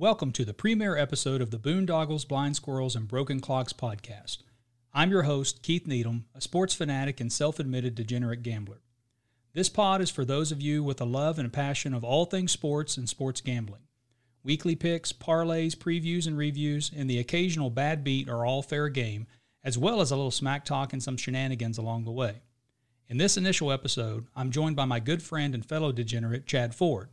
Welcome to the premiere episode of the Boondoggles, Blind Squirrels, and Broken Clocks podcast. I'm your host, Keith Needham, a sports fanatic and self admitted degenerate gambler. This pod is for those of you with a love and passion of all things sports and sports gambling. Weekly picks, parlays, previews, and reviews, and the occasional bad beat are all fair game, as well as a little smack talk and some shenanigans along the way. In this initial episode, I'm joined by my good friend and fellow degenerate, Chad Ford.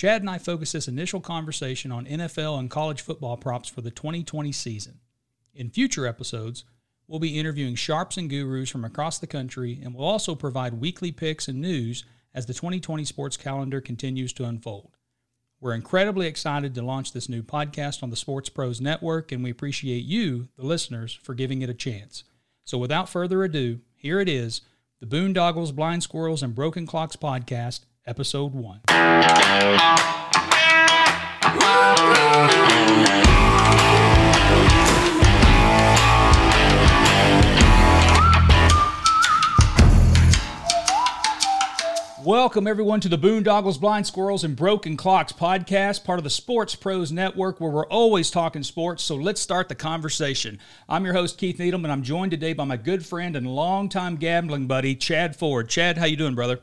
Chad and I focus this initial conversation on NFL and college football props for the 2020 season. In future episodes, we'll be interviewing sharps and gurus from across the country, and we'll also provide weekly picks and news as the 2020 sports calendar continues to unfold. We're incredibly excited to launch this new podcast on the Sports Pros Network, and we appreciate you, the listeners, for giving it a chance. So, without further ado, here it is the Boondoggles, Blind Squirrels, and Broken Clocks podcast, episode one. Welcome, everyone, to the Boondoggles, Blind Squirrels, and Broken Clocks podcast, part of the Sports Pros Network, where we're always talking sports. So let's start the conversation. I'm your host, Keith Needham, and I'm joined today by my good friend and longtime gambling buddy, Chad Ford. Chad, how you doing, brother?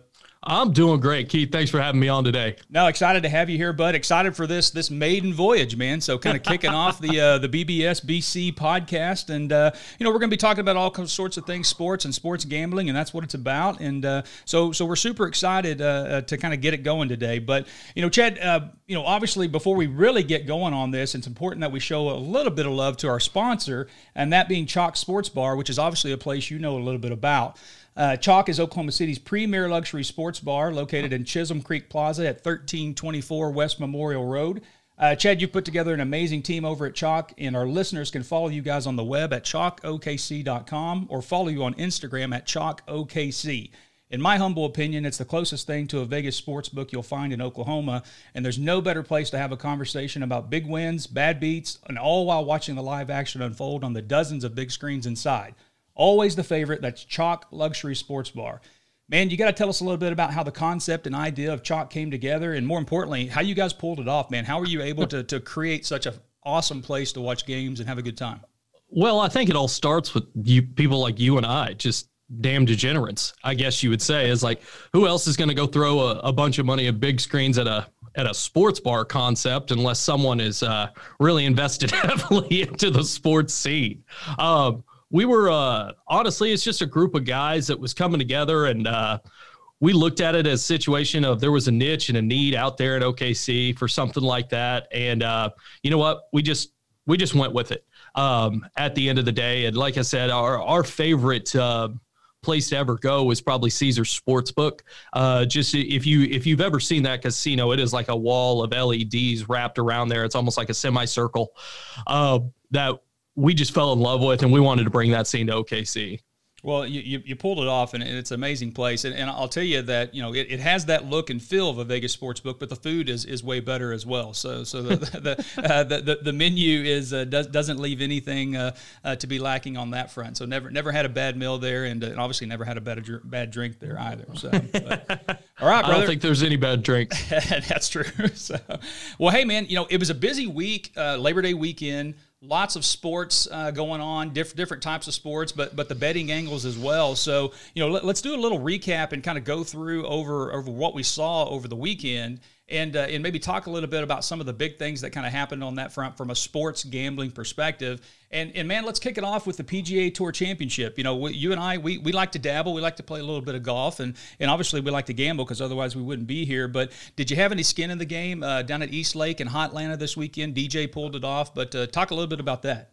I'm doing great, Keith. Thanks for having me on today. No, excited to have you here, bud. Excited for this this maiden voyage, man. So kind of kicking off the uh, the BBS BC podcast, and uh, you know we're going to be talking about all sorts of things, sports and sports gambling, and that's what it's about. And uh, so so we're super excited uh, uh, to kind of get it going today. But you know, Chad, uh, you know, obviously before we really get going on this, it's important that we show a little bit of love to our sponsor, and that being Chalk Sports Bar, which is obviously a place you know a little bit about. Uh, Chalk is Oklahoma City's premier luxury sports bar located in Chisholm Creek Plaza at 1324 West Memorial Road. Uh, Chad, you put together an amazing team over at Chalk, and our listeners can follow you guys on the web at chalkokc.com or follow you on Instagram at chalkokc. In my humble opinion, it's the closest thing to a Vegas sports book you'll find in Oklahoma, and there's no better place to have a conversation about big wins, bad beats, and all while watching the live action unfold on the dozens of big screens inside. Always the favorite. That's Chalk Luxury Sports Bar. Man, you got to tell us a little bit about how the concept and idea of Chalk came together, and more importantly, how you guys pulled it off. Man, how were you able to to create such an awesome place to watch games and have a good time? Well, I think it all starts with you people like you and I, just damn degenerates, I guess you would say. Is like, who else is going to go throw a, a, bunch of money at big screens at a at a sports bar concept unless someone is uh, really invested heavily into the sports scene? Um, we were uh, honestly, it's just a group of guys that was coming together, and uh, we looked at it as a situation of there was a niche and a need out there at OKC for something like that, and uh, you know what, we just we just went with it um, at the end of the day. And like I said, our our favorite. Uh, place to ever go was probably Caesar's Sportsbook. Uh, just if you if you've ever seen that casino, it is like a wall of LEDs wrapped around there. It's almost like a semicircle. Uh, that we just fell in love with, and we wanted to bring that scene to OKC. Well, you, you, you, pulled it off, and it's an amazing place. And, and I'll tell you that you know it, it has that look and feel of a Vegas sports book, but the food is, is way better as well. So so the the, uh, the, the, the, menu is uh, does, doesn't leave anything uh, uh, to be lacking on that front. So never never had a bad meal there, and, uh, and obviously never had a bad bad drink there either. So but, all right, brother. I don't think there's any bad drinks. That's true. So well, hey man, you know it was a busy week, uh, Labor Day weekend lots of sports uh, going on, diff- different types of sports, but but the betting angles as well. So you know, let, us do a little recap and kind of go through over over what we saw over the weekend and uh, and maybe talk a little bit about some of the big things that kind of happened on that front from a sports gambling perspective. And and man, let's kick it off with the PGA Tour Championship. You know, we, you and I we, we like to dabble, we like to play a little bit of golf, and and obviously we like to gamble because otherwise we wouldn't be here. But did you have any skin in the game uh, down at East Lake and Hotlanta this weekend? DJ pulled it off, but uh, talk a little bit about that.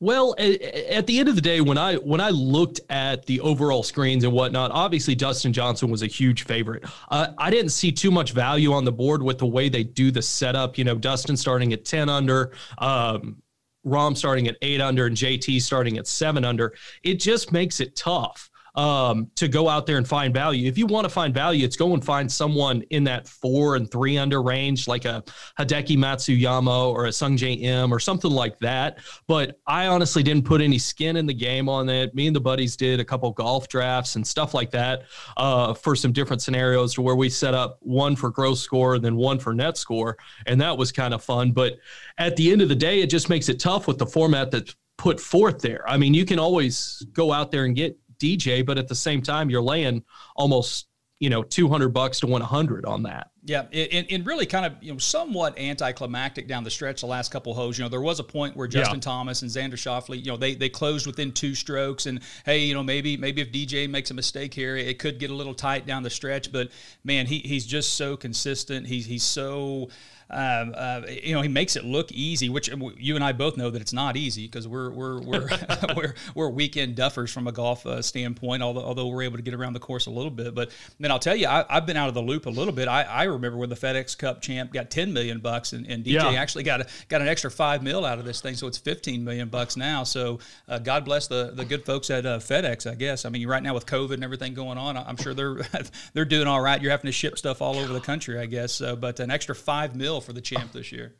Well, at the end of the day, when I when I looked at the overall screens and whatnot, obviously Dustin Johnson was a huge favorite. Uh, I didn't see too much value on the board with the way they do the setup. You know, Dustin starting at ten under, um, Rahm starting at eight under, and JT starting at seven under. It just makes it tough. Um, to go out there and find value. If you want to find value, it's go and find someone in that four and three under range, like a Hideki Matsuyama or a Sungjae Im or something like that. But I honestly didn't put any skin in the game on it. Me and the buddies did a couple golf drafts and stuff like that uh, for some different scenarios to where we set up one for gross score and then one for net score. And that was kind of fun. But at the end of the day, it just makes it tough with the format that's put forth there. I mean, you can always go out there and get DJ, but at the same time, you're laying almost you know 200 bucks to 100 on that yeah and, and really kind of you know somewhat anticlimactic down the stretch the last couple of holes you know there was a point where justin yeah. thomas and xander schauffele you know they they closed within two strokes and hey you know maybe maybe if dj makes a mistake here it could get a little tight down the stretch but man he, he's just so consistent he's he's so um, uh, you know, he makes it look easy, which you and I both know that it's not easy because we're we're we're, we're we're weekend duffers from a golf uh, standpoint. Although although we're able to get around the course a little bit, but then I'll tell you, I, have been out of the loop a little bit. I, I remember when the FedEx Cup champ got ten million bucks, and, and DJ yeah. actually got a, got an extra five mil out of this thing, so it's fifteen million bucks now. So uh, God bless the the good folks at uh, FedEx. I guess. I mean, right now with COVID and everything going on, I'm sure they're they're doing all right. You're having to ship stuff all over the country, I guess. but an extra five mil for the champ this year.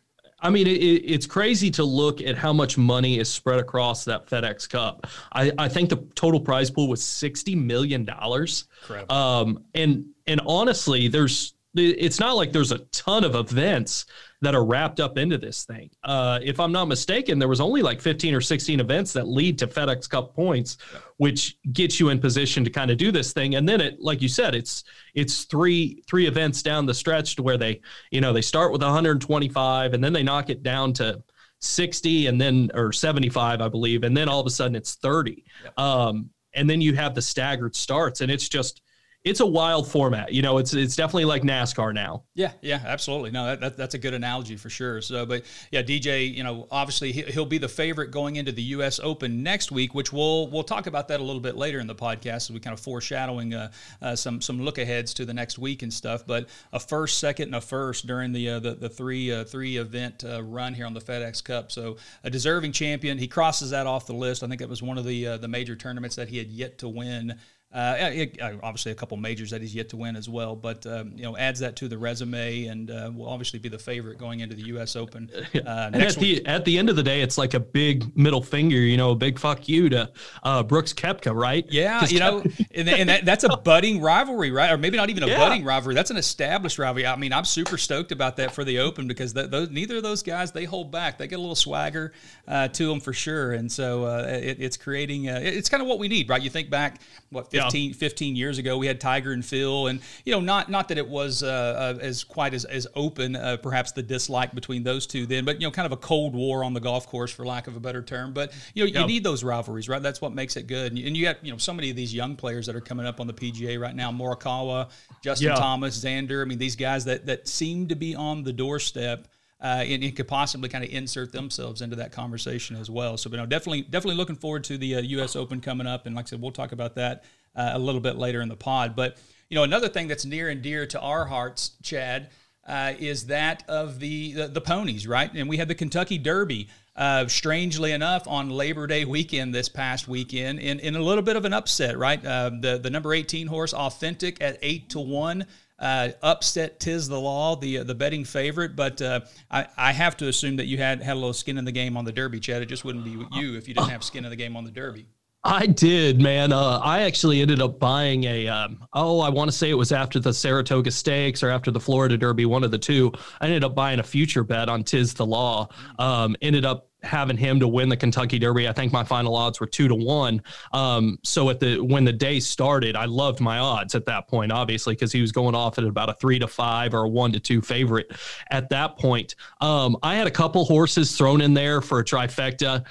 I mean, it, it's crazy to look at how much money is spread across that FedEx Cup. I, I think the total prize pool was sixty million dollars. Um, and and honestly, there's it's not like there's a ton of events that are wrapped up into this thing. Uh, if I'm not mistaken, there was only like 15 or 16 events that lead to FedEx Cup points, which gets you in position to kind of do this thing. And then it, like you said, it's it's three three events down the stretch to where they, you know, they start with 125 and then they knock it down to 60 and then or 75, I believe, and then all of a sudden it's 30. Um, and then you have the staggered starts, and it's just it's a wild format. You know, it's it's definitely like NASCAR now. Yeah, yeah, absolutely. No, that, that, that's a good analogy for sure. So, but yeah, DJ, you know, obviously he'll be the favorite going into the U.S. Open next week, which we'll we'll talk about that a little bit later in the podcast as we kind of foreshadowing uh, uh, some some look aheads to the next week and stuff. But a first, second, and a first during the uh, the, the three uh, three event uh, run here on the FedEx Cup. So a deserving champion. He crosses that off the list. I think it was one of the uh, the major tournaments that he had yet to win. Uh, it, uh, obviously, a couple majors that he's yet to win as well, but um, you know adds that to the resume and uh, will obviously be the favorite going into the U.S. Open. Uh, and at the at the end of the day, it's like a big middle finger, you know, a big fuck you to uh, Brooks Koepka, right? Yeah, you know, and, and that, that's a budding rivalry, right? Or maybe not even a yeah. budding rivalry. That's an established rivalry. I mean, I'm super stoked about that for the Open because those, neither of those guys they hold back. They get a little swagger uh, to them for sure, and so it, it's creating. it's kind of what we need, right? You think back, what 15, yeah. 15 years ago. We had Tiger and Phil, and you know, not not that it was uh, uh, as quite as as open, uh, perhaps the dislike between those two then, but you know, kind of a cold war on the golf course, for lack of a better term. But you know, you need those rivalries, right? That's what makes it good. And you, and you got you know so many of these young players that are coming up on the PGA right now: Morikawa, Justin yeah. Thomas, Xander. I mean, these guys that that seem to be on the doorstep. Uh, and, and, could possibly kind of insert themselves into that conversation as well. So, but no, definitely, definitely looking forward to the uh, U.S. Open coming up, and like I said, we'll talk about that uh, a little bit later in the pod. But you know, another thing that's near and dear to our hearts, Chad, uh, is that of the, the, the ponies, right? And we had the Kentucky Derby. Uh, strangely enough, on Labor Day weekend this past weekend, in, in a little bit of an upset, right? Uh, the the number eighteen horse, Authentic, at eight to one. Uh, upset Tiz the Law, the uh, the betting favorite, but uh, I, I have to assume that you had had a little skin in the game on the Derby, Chad. It just wouldn't be you if you didn't have skin in the game on the Derby. I did, man. Uh, I actually ended up buying a. Um, oh, I want to say it was after the Saratoga Stakes or after the Florida Derby, one of the two. I ended up buying a future bet on Tiz the Law. Um, ended up having him to win the Kentucky Derby. I think my final odds were two to one. Um, so at the when the day started, I loved my odds at that point, obviously, because he was going off at about a three to five or a one to two favorite at that point. Um, I had a couple horses thrown in there for a trifecta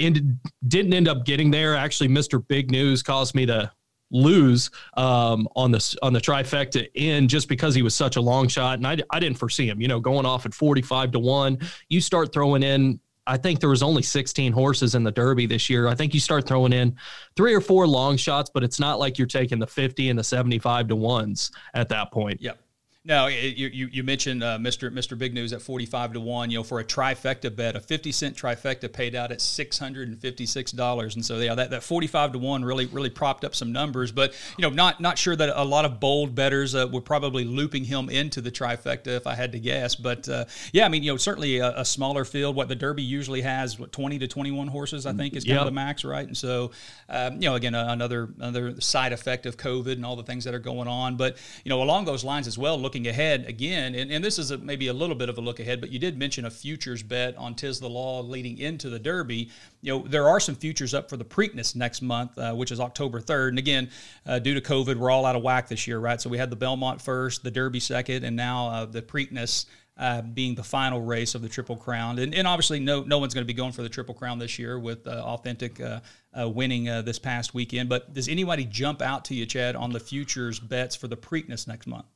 ended, didn't end up getting there. Actually, Mr. Big News caused me to lose um, on the on the trifecta in just because he was such a long shot, and I, I didn't foresee him. You know, going off at forty five to one, you start throwing in. I think there was only 16 horses in the Derby this year. I think you start throwing in three or four long shots, but it's not like you're taking the 50 and the 75 to ones at that point. Yep. No, you, you, you mentioned uh, Mr. Mr. Big News at forty five to one. You know, for a trifecta bet, a fifty cent trifecta paid out at six hundred and fifty six dollars, and so yeah, that, that forty five to one really really propped up some numbers. But you know, not not sure that a lot of bold betters uh, were probably looping him into the trifecta if I had to guess. But uh, yeah, I mean, you know, certainly a, a, smaller field. What the Derby usually has, what twenty to twenty one horses, I think, is kind yep. of the max, right? And so, um, you know, again, another another side effect of COVID and all the things that are going on. But you know, along those lines as well looking ahead again, and, and this is a, maybe a little bit of a look ahead, but you did mention a futures bet on Tiz the Law leading into the Derby. You know, there are some futures up for the Preakness next month, uh, which is October 3rd. And again, uh, due to COVID, we're all out of whack this year, right? So we had the Belmont first, the Derby second, and now uh, the Preakness. Uh, being the final race of the Triple Crown, and, and obviously no no one's going to be going for the Triple Crown this year with uh, authentic uh, uh, winning uh, this past weekend. But does anybody jump out to you, Chad, on the futures bets for the Preakness next month?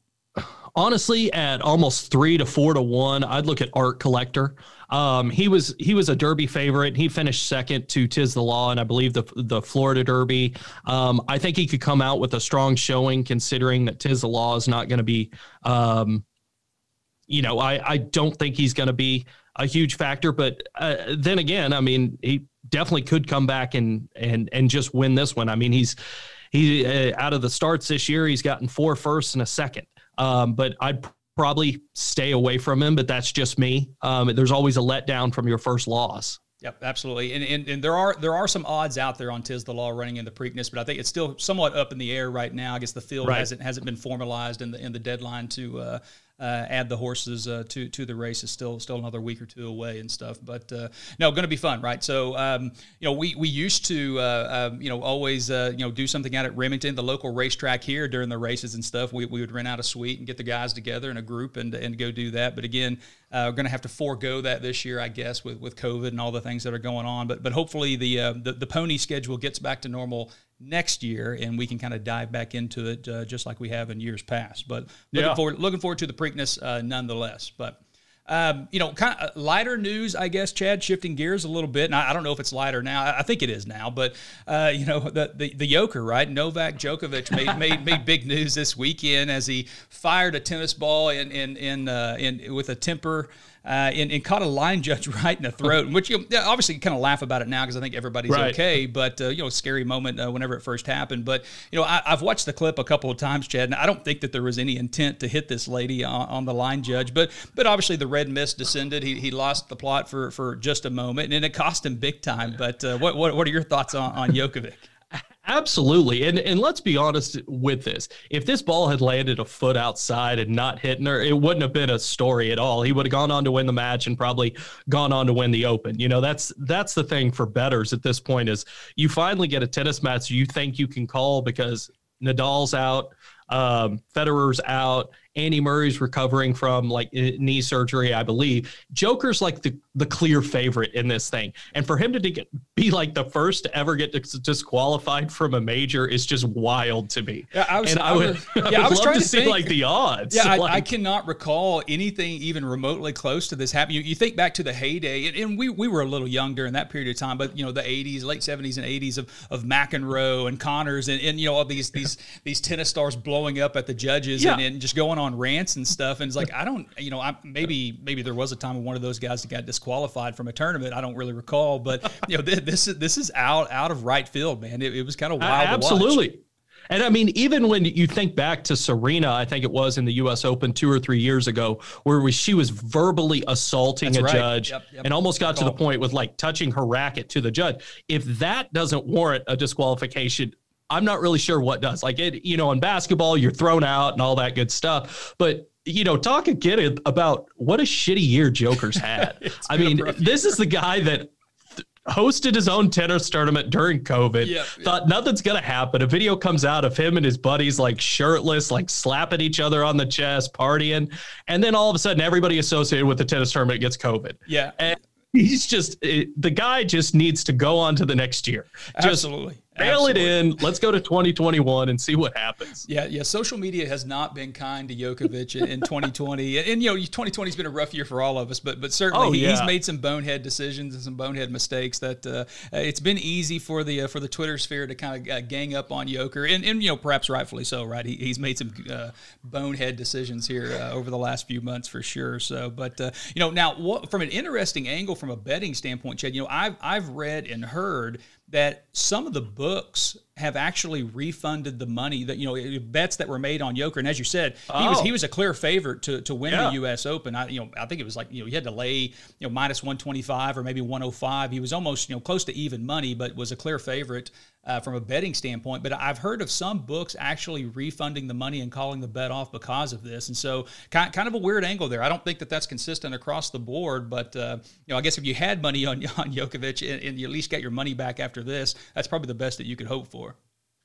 Honestly at almost three to four to one i'd look at art collector. Um, he was he was a derby favorite. He finished second to tiz the law and i believe the the florida derby. Um, i think he could come out with a strong showing considering that tiz the law is not going to be um, you know i i don't think he's going to be a huge factor but uh, then again i mean he definitely could come back and and and just win this one. I mean he's he uh, out of the starts this year he's gotten four firsts and a second um, but I'd probably stay away from him, but that's just me. Um, there's always a letdown from your first loss. Yep, absolutely. And, and and there are there are some odds out there on Tiz the Law running in the Preakness, but I think it's still somewhat up in the air right now. I guess the field right. hasn't hasn't been formalized in the in the deadline to uh, uh, add the horses uh, to to the race is still still another week or two away and stuff. But uh, no, going to be fun, right? So um, you know, we we used to uh, um, you know always uh, you know do something out at Remington, the local racetrack here during the races and stuff. We, we would rent out a suite and get the guys together in a group and and go do that. But again, uh, we're going to have to forego that this year, I guess, with, with COVID and all the things that are going on. But but hopefully the uh, the, the pony schedule gets back to normal next year, and we can kind of dive back into it uh, just like we have in years past. But looking yeah. forward looking forward to the Preakness uh, nonetheless. But um, you know, kind of lighter news, I guess. Chad, shifting gears a little bit, and I, I don't know if it's lighter now. I, I think it is now, but uh, you know, the, the the Joker, right? Novak Djokovic made made made big news this weekend as he fired a tennis ball in in in, uh, in with a temper uh, and, and, caught a line judge right in the throat, which you know, obviously you kind of laugh about it now because I think everybody's right. okay. But uh, you know, scary moment uh, whenever it first happened. But you know, I, have watched the clip a couple of times, Chad, and I don't think that there was any intent to hit this lady on, on the line judge. But but obviously the red mist descended. He, he lost the plot for for just a moment, and it cost him big time. But uh, what, what what are your thoughts on on Djokovic? Absolutely. And and let's be honest with this. If this ball had landed a foot outside and not hitting her, it wouldn't have been a story at all. He would have gone on to win the match and probably gone on to win the open. You know, that's that's the thing for betters at this point is you finally get a tennis match you think you can call because Nadal's out, um, Federer's out, Andy Murray's recovering from like eh, knee surgery, I believe. Joker's like the, the clear favorite in this thing. And for him to get, be like the first to ever get disqualified from a major is just wild to me. Yeah, I was, and I, I would, yeah, I, I was trying to, to see think, like the odds. Yeah, like, I, cannot recall anything even remotely close to this happening. You, you think back to the heyday, and, and, we, we were a little young during that period of time, but you know, the 80s, late 70s and 80s of, of McEnroe and Connors and, and you know, all these, these, these tennis stars blowing up at the judges yeah. and, and just going on on rants and stuff, and it's like I don't, you know, I, maybe maybe there was a time when one of those guys that got disqualified from a tournament. I don't really recall, but you know, this, this is this is out out of right field, man. It, it was kind of wild. Uh, absolutely. And I mean, even when you think back to Serena, I think it was in the U.S. Open two or three years ago, where we, she was verbally assaulting That's a right. judge yep, yep. and almost got to the point with like touching her racket to the judge. If that doesn't warrant a disqualification, I'm not really sure what does. Like it, you know, in basketball, you're thrown out and all that good stuff. But you know, talk again about what a shitty year Joker's had. I mean, this is the guy that hosted his own tennis tournament during COVID. Yep, thought yep. nothing's gonna happen. A video comes out of him and his buddies like shirtless, like slapping each other on the chest, partying, and then all of a sudden, everybody associated with the tennis tournament gets COVID. Yeah. And he's just it, the guy just needs to go on to the next year. Just, Absolutely. Bail it in. Let's go to 2021 and see what happens. Yeah, yeah. Social media has not been kind to Djokovic in, in 2020, and, and, you know, 2020 has been a rough year for all of us. But but certainly Oh, he, yeah. he's made some bonehead decisions and some bonehead mistakes that uh, it's been easy for the uh, for the Twitter sphere to kind of uh, gang up on Joker, and, and you know perhaps rightfully so. Right, he, he's made some uh, bonehead decisions here uh, over the last few months for sure. So, but uh, you know, now what, from an interesting angle from a betting standpoint, Chad, you know, I've I've read and heard that some of the books have actually refunded the money that you know bets that were made on Joker. And as you said, he was Oh. he was a clear favorite to, to win Yeah. the U.S. Open. I you know I think it was like you know he had to lay you know minus one twenty five or maybe one hundred five. He was almost you know close to even money, but was a clear favorite uh, from a betting standpoint. But I've heard of some books actually refunding the money and calling the bet off because of this. And so kind, kind of a weird angle there. I don't think that that's consistent across the board, but uh, you know I guess if you had money on on Djokovic and, and you at least got your money back after this, that's probably the best that you could hope for.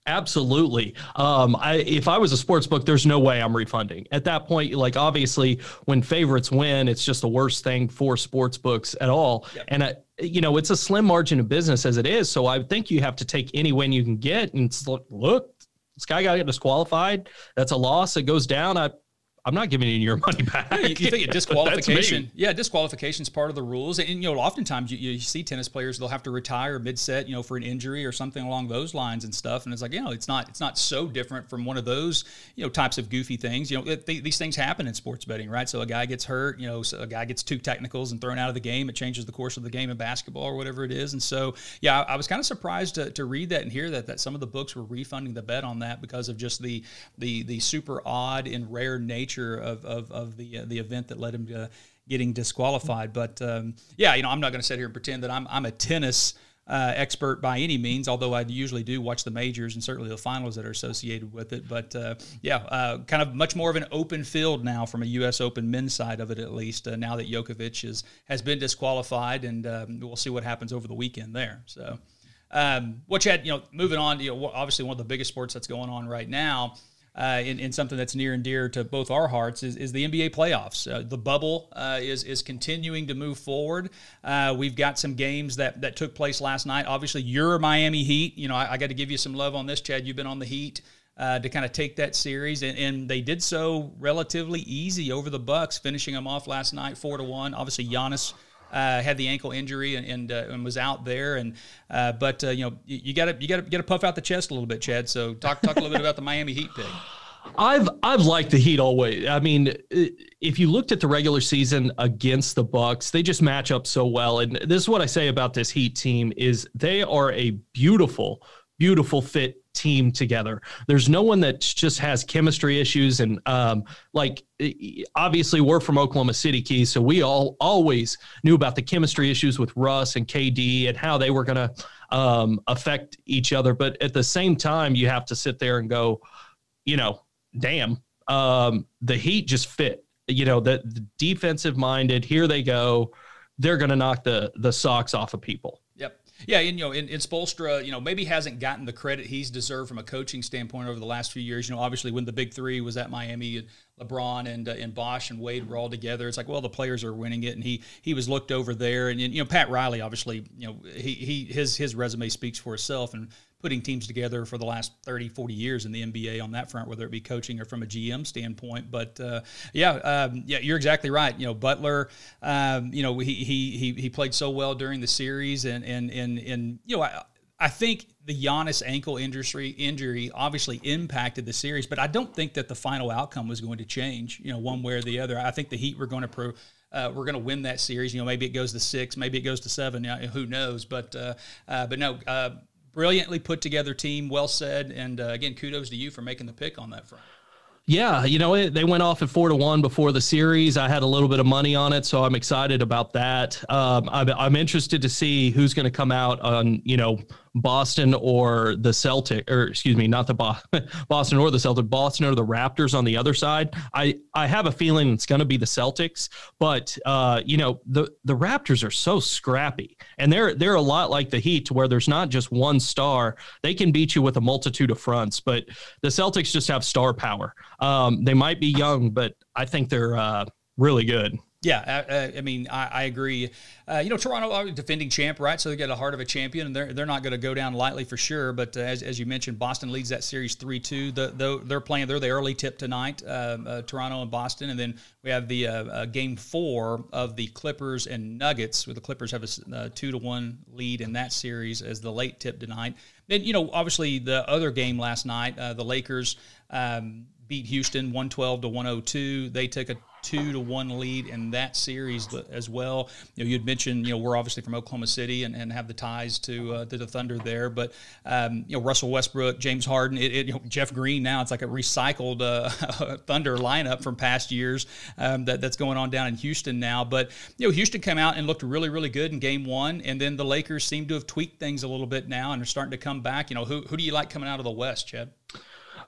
Absolutely. Um, I, if I was a sports book, there's no way I'm refunding. At that point, like obviously, when favorites win, it's just the worst thing for sports books at all. And I, you know, it's a slim margin of business as it is. So I think you have to take any win you can get. And look, look, this guy got disqualified. That's a loss. It goes down. I, I'm not giving you your money back. Yeah, you, you think a disqualification? Yeah, disqualification is part of the rules, and, you know, oftentimes you, you see tennis players they'll have to retire mid-set, you know, for an injury or something along those lines and stuff. And it's like, you know, it's not it's not so different from one of those you know types of goofy things. You know, it, th- these things happen in sports betting, right? So a guy gets hurt, you know, so a guy gets two technicals and thrown out of the game. It changes the course of the game in basketball or whatever it is. And so, yeah, I, I was kind of surprised to, to read that and hear that that some of the books were refunding the bet on that because of just the the the super odd and rare nature of of, of the uh, the event that led him to getting disqualified. But um, yeah, you know, I'm not going to sit here and pretend that I'm I'm a tennis. Uh, expert by any means, although I usually do watch the majors and certainly the finals that are associated with it. But uh, yeah, uh, kind of much more of an open field now from a U.S. Open men's side of it, at least. Uh, now that Djokovic is, has been disqualified, and um, we'll see what happens over the weekend there. So, um, what you had, you know, moving on, you know, obviously one of the biggest sports that's going on right now. Uh, in, in something that's near and dear to both our hearts is, is the NBA playoffs. Uh, the bubble uh, is is continuing to move forward. Uh, we've got some games that that took place last night. Obviously, your Miami Heat. You know, I, I got to give you some love on this, Chad. You've been on the Heat. Uh, to kind of take that series, and, and they did so relatively easy over the Bucks, finishing them off last night four to one. Obviously, Giannis uh, had the ankle injury and and, uh, and was out there. And uh, but uh, you know you you got to get to puff out the chest a little bit, Chad. So talk talk a little bit about the Miami Heat pick. I've I've liked the Heat always. I mean, if you looked at the regular season against the Bucks, they just match up so well. And this is what I say about this Heat team is they are a beautiful, beautiful fit team together. There's no one that just has chemistry issues and um like obviously we're from Oklahoma City Key, so we all always knew about the chemistry issues with Russ and KD and how they were going to um affect each other, but at the same time you have to sit there and go, you know, damn, um, the Heat just fit. You know, the, the defensive minded. Here they go. They're going to knock the the socks off of people. Yeah, and you know, in, in Spoelstra, you know, maybe hasn't gotten the credit he's deserved from a coaching standpoint over the last few years. You know, obviously when the big three was at Miami, and LeBron and uh, and Bosh and Wade were all together. It's like, well, the players are winning it, and he he was looked over there. And you know, Pat Riley, obviously, you know, he he his his resume speaks for itself, and putting teams together for the last 30, 40 years in the NBA on that front, whether it be coaching or from a GM standpoint. But uh, yeah, um, yeah, you're exactly right. You know, Butler, um, you know, he, he he he played so well during the series, and and and and you know, I, I think the Giannis ankle injury injury obviously impacted the series, but I don't think that the final outcome was going to change. You know, one way or the other. I think the Heat were going to pro. Uh, we're going to win that series. You know, maybe it goes to six, maybe it goes to seven. You know, who knows? But uh, uh, but no, uh, brilliantly put together team. Well said. And uh, again, kudos to you for making the pick on that front. Yeah, you know, it, they went off at four to one before the series. I had a little bit of money on it, so I'm excited about that. Um, I'm, I'm interested to see who's going to come out on, you know, Boston or the Celtic, or excuse me, not the Bo- Boston or the Celtic, Boston or the Raptors on the other side. I, I have a feeling it's going to be the Celtics, but uh, you know, the the Raptors are so scrappy, and they're they're a lot like the Heat, where there's not just one star. They can beat you with a multitude of fronts, but the Celtics just have star power. Um, they might be young, but I think they're uh, really good. Yeah, I, I mean, I, I agree. Uh, you know, Toronto, are defending champ, right? So they got a heart of a champion, and they're, they're not going to go down lightly for sure. But uh, as, as you mentioned, Boston leads that series three two. The, the, they're playing. They're the early tip tonight, uh, uh Toronto and Boston, and then we have the uh, uh, game four of the Clippers and Nuggets, where the Clippers have a two to one lead in that series as the late tip tonight. Then you know, obviously the other game last night, the Lakers. Um, beat Houston 112 to 102. They took a two to one lead in that series as well. You know, you'd mentioned, you know, we're obviously from Oklahoma City and, and have the ties to uh, to the Thunder there, but um, you know, Russell Westbrook, James Harden, it, it, you know, Jeff Green. Now it's like a recycled uh, Thunder lineup from past years um, that, that's going on down in Houston now. But you know, Houston came out and looked really, really good in Game One, and then the Lakers seem to have tweaked things a little bit now and are starting to come back. You know, who who do you like coming out of the West, Chad?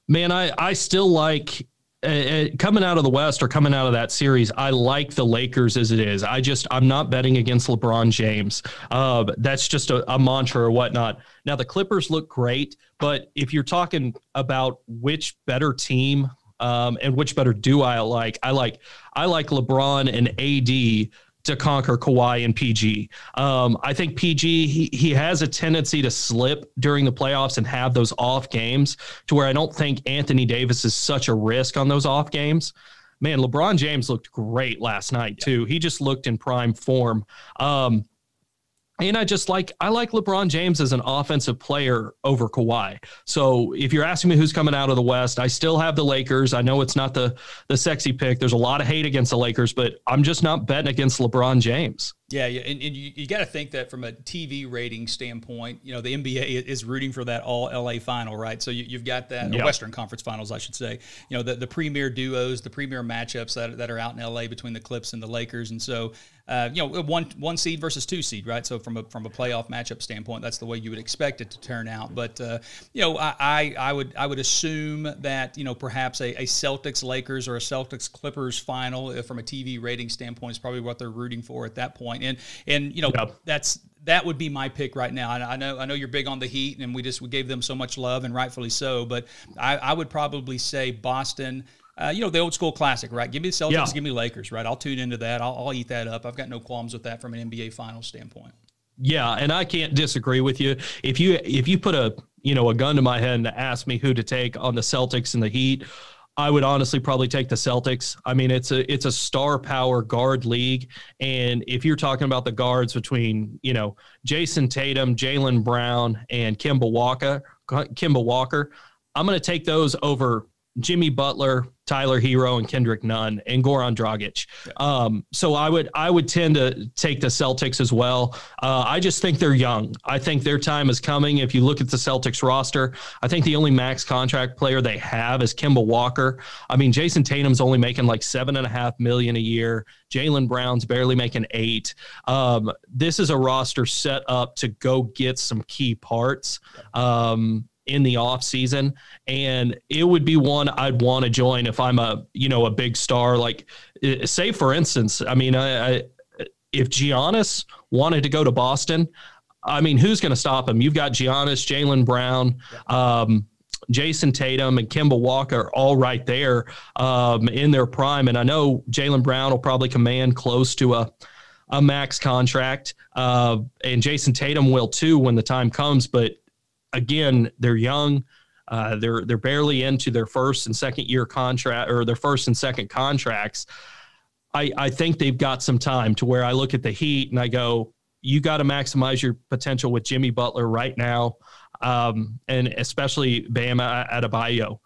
Man, I I still like uh, coming out of the West or coming out of that series, I like the Lakers as it is. I just I'm not betting against LeBron James. Uh, that's just a, a, mantra or whatnot. Now the Clippers look great, but if you're talking about which better team um, and which better do I like, I like I like LeBron and AD to conquer Kawhi and PG. Um, I think PG he, he has a tendency to slip during the playoffs and have those off games to where I don't think Anthony Davis is such a risk on those off games. Man, LeBron James looked great last night too. He just looked in prime form. Um, and I just like I like LeBron James as an offensive player over Kawhi. So if you're asking me who's coming out of the West, I still have the Lakers. I know it's not the the sexy pick. There's a lot of hate against the Lakers, but I'm just not betting against LeBron James. Yeah, and, and you, you got to think that from a TV rating standpoint, you know, the NBA is rooting for that all LA final, right? So you, have got that. Western Conference finals, I should say, you know, the, the premier duos, the premier matchups that, that are out in LA between the Clips and the Lakers. And so, uh, you know, one one seed versus two seed, right? So from a from a playoff matchup standpoint, that's the way you would expect it to turn out. But uh, you know, I, I, I would I would assume that you know perhaps a, a Celtics Lakers or a Celtics Clippers final uh, from a TV rating standpoint is probably what they're rooting for at that point. And and you know yep. that's that would be my pick right now. I, I, know I know you're big on the Heat, and we just we gave them so much love, and rightfully so. But I, I would probably say Boston. Uh, you know the old school classic, right? Give me the Celtics, yeah. give me Lakers, right? I'll tune into that. I'll, I'll eat that up. I've got no qualms with that from an NBA final standpoint. Yeah, and I can't disagree with you. If you if you put a you know a gun to my head and ask me who to take on the Celtics and the Heat, I would honestly probably take the Celtics. I mean, it's a it's a star power guard league, and if you're talking about the guards between you know Jayson Tatum, Jaylen Brown, and Kemba Walker, Kemba Walker, I'm going to take those over Jimmy Butler, Tyler Herro, and Kendrick Nunn, and Goran Dragic. Um, so I would I would tend to take the Celtics as well. Uh, I just think they're young. I think their time is coming. If you look at the Celtics roster, I think the only max contract player they have is Kemba Walker. I mean, Jayson Tatum's only making like seven and a half million a year. Jaylen Brown's barely making eight. Um, this is a roster set up to go get some key parts. Um, in the off season and it would be one I'd want to join if I'm a you know a big star. Like say for instance I mean I, I if Giannis wanted to go to Boston I mean who's going to stop him? You've got Giannis Jaylen Brown um, Jayson Tatum and Kemba Walker all right there um, in their prime and I know Jaylen Brown will probably command close to a a max contract uh, and Jayson Tatum will too when the time comes but again, they're young. Uh, they're they're barely into their first and second year contract or their first and second contracts. I, I think they've got some time to where I look at the Heat and I go, you got to maximize your potential with Jimmy Butler right now, um, and especially Bam Adebayo.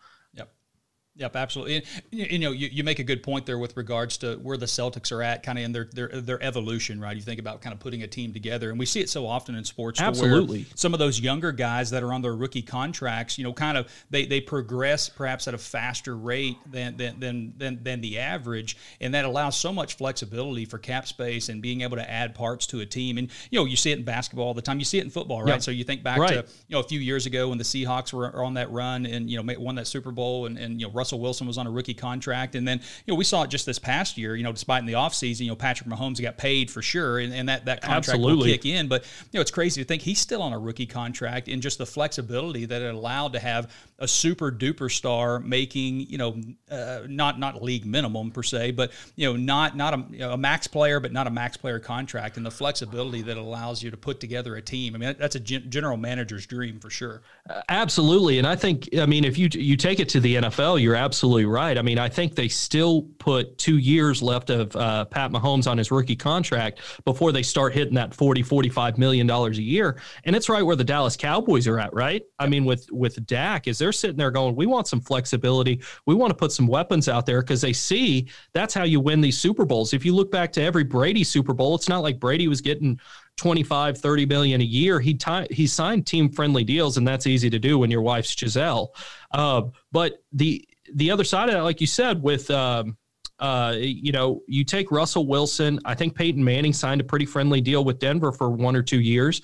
Yep, absolutely. And, you know, you, you make a good point there with regards to where the Celtics are at, kind of in their, their their evolution, right? You think about kind of putting a team together, and we see it so often in sports. Absolutely. some of those younger guys that are on their rookie contracts, you know, kind of they, they progress perhaps at a faster rate than than, than than than the average, and that allows so much flexibility for cap space and being able to add parts to a team. And you know, you see it in basketball all the time. You see it in football, right? Yep. So you think back right. to you know a few years ago when the Seahawks were on that run and you know won that Super Bowl, and, and you know Russell Wilson was on a rookie contract, and then you know we saw it just this past year. You know, despite in the offseason, you know Patrick Mahomes got paid for sure, and, and that that contract Absolutely. will kick in. But you know it's crazy to think he's still on a rookie contract, and just the flexibility that it allowed to have a super duper star making you know uh, not not league minimum per se, but you know not not a, you know, a max player, but not a max player contract, and the flexibility that allows you to put together a team. I mean that's a general manager's dream for sure. Uh, absolutely, and I think I mean if you you take it to the NFL, you're absolutely right. I mean I think they still put two years left of uh, Pat Mahomes on his rookie contract before they start hitting that 40 45 million dollars a year, and it's right where the Dallas Cowboys are at, right? I mean with with Dak is they're sitting there going, we want some flexibility. We want to put some weapons out there because they see that's how you win these Super Bowls. If you look back to every Brady Super Bowl, it's not like Brady was getting 25, 30 million a year. He t- he signed team friendly deals, and that's easy to do when your wife's Gisele. Uh, but the the other side of that, like you said, with um, uh, you know, you take Russell Wilson. I think Peyton Manning signed a pretty friendly deal with Denver for one or two years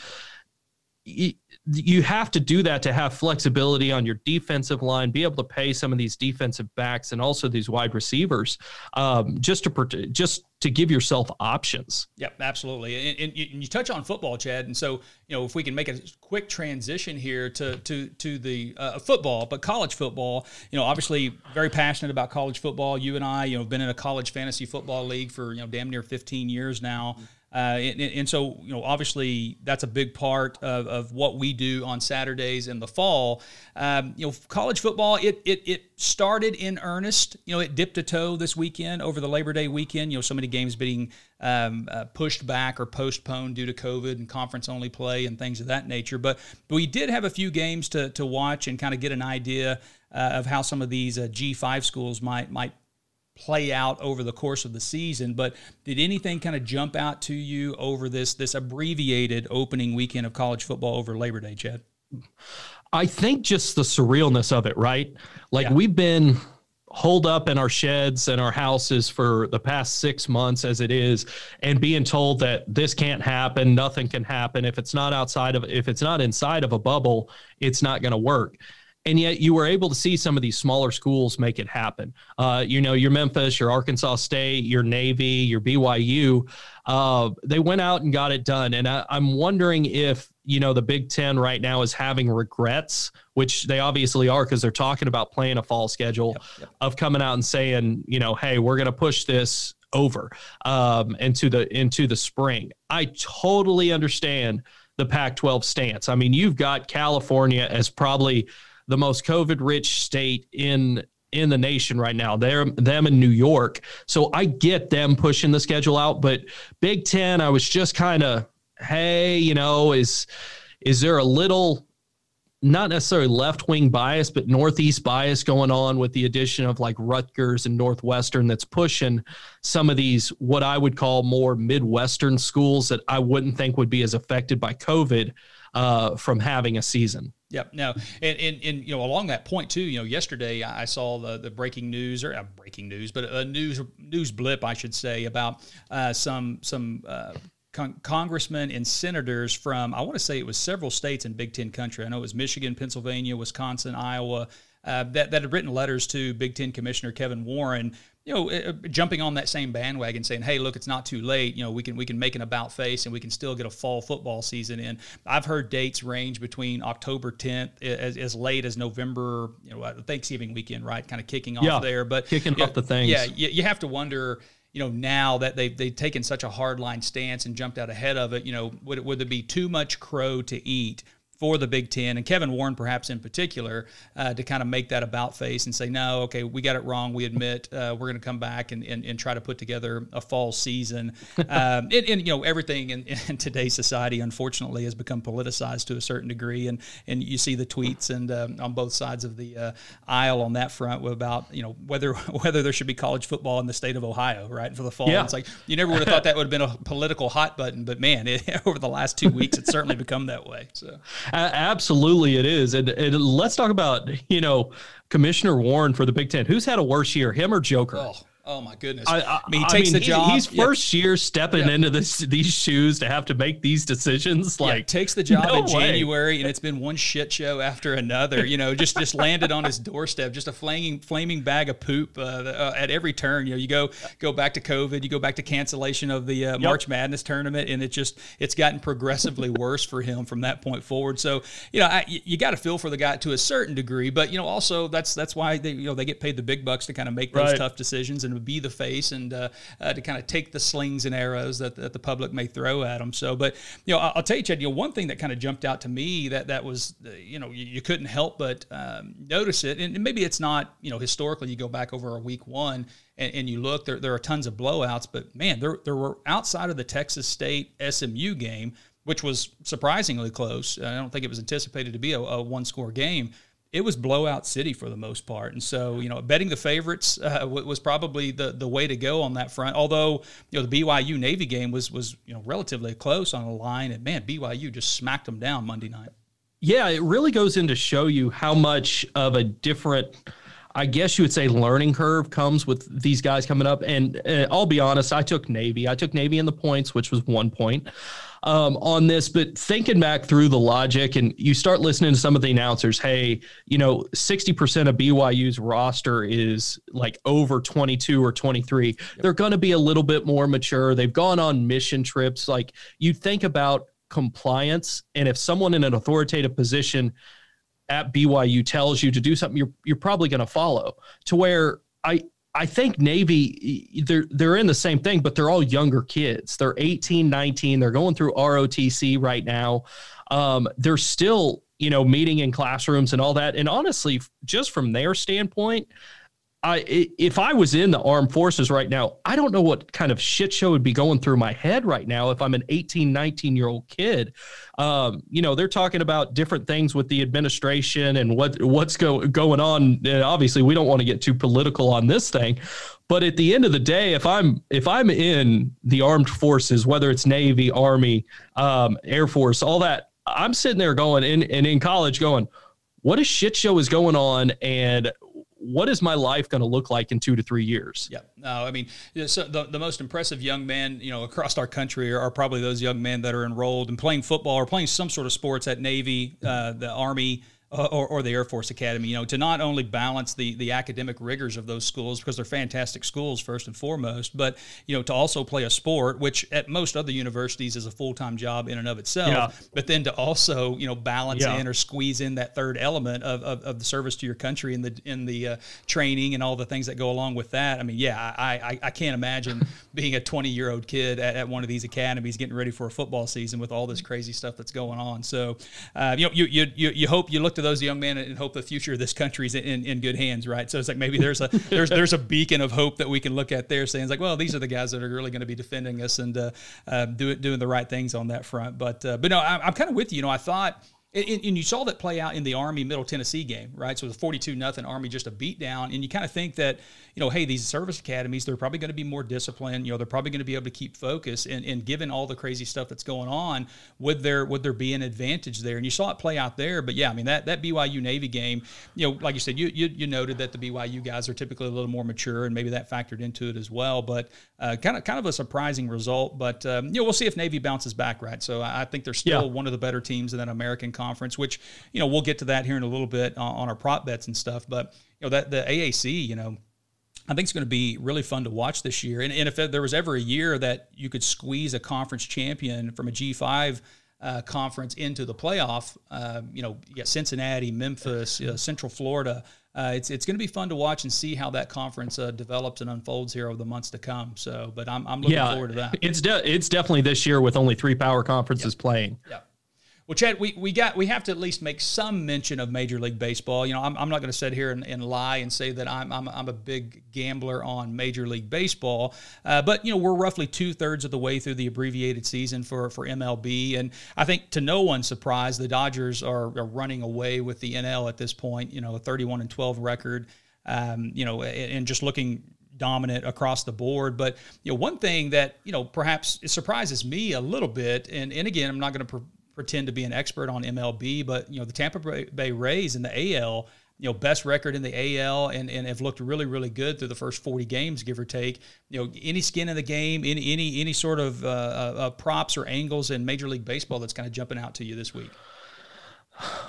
you have to do that to have flexibility on your defensive line, be able to pay some of these defensive backs and also these wide receivers, um, just to just to give yourself options. Yep, absolutely. And, and, you, touch on football, Chad, and so you know if we can make a quick transition here to to to the uh, football, but college football. You know, obviously very passionate about college football. You and I, you know, have been in a college fantasy football league for you know damn near 15 years now. Uh, and, and, so, you know, obviously that's a big part of, of what we do on Saturdays in the fall. Um, you know, college football, it, it, it started in earnest. You know, it dipped a toe this weekend over the Labor Day weekend. You know, so many games being um, uh, pushed back or postponed due to COVID and conference only play and things of that nature. But, but we did have a few games to, to watch and kind of get an idea uh, of how some of these uh, G5 schools might might play out over the course of the season. But did anything kind of jump out to you over this this abbreviated opening weekend of college football over Labor Day, Chad? I think just the surrealness of it, right? Like yeah. we've been holed up in our sheds and our houses for the past six months as it is and being told that this can't happen nothing can happen if it's not outside of if it's not inside of a bubble it's not going to work and yet you were able to see some of these smaller schools make it happen. Uh, you know, your Memphis, your Arkansas State, your Navy, your BYU, uh, they went out and got it done. And I, am wondering if you know the Big Ten right now is having regrets, which they obviously are because they're talking about playing a fall schedule yep, yep. of coming out and saying, you know, hey, we're going to push this over um, into the into the spring. I totally understand the Pac-12 stance. I mean, you've got California as probably the most COVID rich state in in the nation right now. They're them in New York. So I get them pushing the schedule out, but Big 10 I was just kind of hey, you know, is is there a little not necessarily left wing bias, but northeast bias going on with the addition of like Rutgers and Northwestern that's pushing some of these, what I would call more Midwestern schools that I wouldn't think would be as affected by COVID uh, from having a season. Yep. Now, and, and, and you know, along that point too, you know, yesterday I saw the, the breaking news or uh, breaking news, but a news news blip, I should say, about uh, some some uh, con- congressmen and senators from I want to say it was several states in Big Ten country. I know it was Michigan, Pennsylvania, Wisconsin, Iowa. Uh, that, that had written letters to Big Ten Commissioner Kevin Warren you know, uh, jumping on that same bandwagon, saying, "Hey, look, it's not too late. You know, we can we can make an about face, and we can still get a fall football season in." I've heard dates range between October 10th as, as late as November, you know, uh, Thanksgiving weekend, right? Kind of kicking off yeah, there, but kicking yeah, off the things. Yeah, you, you have to wonder you know, now that they've, they've taken such a hardline stance and jumped out ahead of it, you know, would, would there be too much crow to eat for the Big Ten and Kevin Warren, perhaps in particular, uh, to kind of make that about face and say, no, okay, we got it wrong. We admit uh, we're going to come back and, and, and, try to put together a fall season. um, and, and, you know, everything in, in, today's society, unfortunately, has become politicized to a certain degree. And and you see the tweets and um, on both sides of the uh, aisle on that front about you know whether whether there should be college football in the state of Ohio, right, for the fall. Yeah. It's like you never would have thought that would have been a political hot button, but man, it, over the last two weeks, it's certainly become that way. So absolutely, it is. And, and, let's talk about you know Commissioner Warren for the Big Ten. Who's had a worse year, him or Joker? Oh, Oh my goodness! I, I, I mean, he takes I mean, the job. He's first year stepping into this these shoes to have to make these decisions. Like yeah, takes the job no in way. January, and it's been one shit show after another. You know, just just landed on his doorstep, just a flaming flaming bag of poop uh, uh, at every turn. You know, you go go back to COVID, you go back to cancellation of the uh, March Madness tournament, and it just it's gotten progressively worse for him from that point forward. So you know, I, you got to feel for the guy to a certain degree, but you know, also that's that's why they you know they get paid the big bucks to kind of make those Right. tough decisions and to be the face and uh, uh, to kind of take the slings and arrows that, that the public may throw at them. So, but you know, I'll, I'll tell you, Chad, you know, one thing that kind of jumped out to me that that was, uh, you know, you, you couldn't help but um, notice it, and maybe it's not, you know, historically you go back over a week one and, and you look, there there are tons of blowouts, but man, there there were outside of the Texas State SMU game. Which was surprisingly close. I don't think it was anticipated to be a, a one score game it was blowout city for the most part. And so, you know, betting the favorites uh, was probably the, the way to go on that front. Although, you know, the BYU Navy game was was you know relatively close on the line, and man, BYU just smacked them down Monday night. Yeah, it really goes in to show you how much of a different, I guess you would say, learning curve comes with these guys coming up. And uh, I'll be honest, I took Navy. I took Navy in the points, which was one point um, on this. But thinking back through the logic, and you start listening to some of the announcers, hey, you know, 60% of BYU's roster is like over 22 or 23. They're going to be a little bit more mature. They've gone on mission trips. Like you think about compliance, and if someone in an authoritative position at BYU tells you to do something, you're you're probably going to follow. To where I I think Navy they're they're in the same thing, but they're all younger kids. They're 18, 19. They're going through ROTC right now. Um, they're still you know meeting in classrooms and all that. And honestly, just from their standpoint. I, if I was in the armed forces right now, I don't know what kind of shit show would be going through my head right now if I'm an 18, 19 year old kid. Um, you know, they're talking about different things with the administration and what what's go, going on. And obviously, we don't want to get too political on this thing, but at the end of the day, if I'm if I'm in the armed forces, whether it's Navy, Army, um, Air Force, all that, I'm sitting there going in and in college going, what a shit show is going on and what is my life going to look like in two to three years? Yeah, no, I mean, so the, the most impressive young men, you know, across our country are, are probably those young men that are enrolled and playing football or playing some sort of sports at Navy, uh, the Army, uh, or, or the Air Force Academy. You know, to not only balance the the academic rigors of those schools because they're fantastic schools first and foremost, but you know, to also play a sport, which at most other universities is a full time job in and of itself. Yeah. But then to also you know balance Yeah. in or squeeze in that third element of, of, of the service to your country and the in the uh, training and all the things that go along with that. I mean, yeah, I I, I can't imagine being a 20 year old kid at, at one of these academies getting ready for a football season with all this crazy stuff that's going on. So, uh, you know, you, you you you hope you look to those young men and hope the future of this country is in, in good hands, right? So it's like maybe there's a there's there's a beacon of hope that we can look at there, saying like, well, these are the guys that are really going to be defending us and uh, uh, do, doing the right things on that front. But uh, but no, I, I'm kind of with you. You know, I thought. And, and you saw that play out in the Army Middle Tennessee game, right? So it was 42 nothing Army, just a beat down. And you kind of think that, you know, hey, these service academies, they're probably going to be more disciplined. You know, they're probably going to be able to keep focus. And, and given all the crazy stuff that's going on, would there would there be an advantage there? And you saw it play out there. But yeah, I mean that that BYU Navy game, you know, like you said, you you, you noted that the BYU guys are typically a little more mature, and maybe that factored into it as well. But uh, kind of kind of a surprising result. But um, you know, we'll see if Navy bounces back, right? So I I think they're still Yeah. one of the better teams in that American conference, which you know we'll get to that here in a little bit on, on our prop bets and stuff. But you know that the AAC, you know. I think it's going to be really fun to watch this year. And, and if there was ever a year that you could squeeze a conference champion from a G5 uh, conference into the playoff, uh, you know, you got Cincinnati, Memphis, uh, Central Florida. Uh, it's it's going to be fun to watch and see how that conference uh, develops and unfolds here over the months to come. So, but I'm, I'm looking Yeah, forward to that. it's de- it's definitely this year with only three power conferences playing. Yeah. Well, Chad, we, we got we have to at least make some mention of Major League Baseball. You know, I'm, I'm not going to sit here and, and lie and say that I'm, I'm I'm a big gambler on Major League Baseball, uh, but you know we're roughly two thirds of the way through the abbreviated season for for MLB, and I think to no one's surprise, the Dodgers are, are running away with the NL at this point. You know, a 31 and 12 record. Um, you know, and, and just looking dominant across the board. But you know, one thing that you know perhaps surprises me a little bit, and and again, I'm not going to. Pre- pretend to be an expert on MLB, but you know the Tampa Bay Rays in the AL, you know, best record in the AL and, and have looked really, really good through the first 40 games, give or take. You know, any skin in the game, any any any sort of uh, uh, uh props or angles in Major League Baseball that's kind of jumping out to you this week?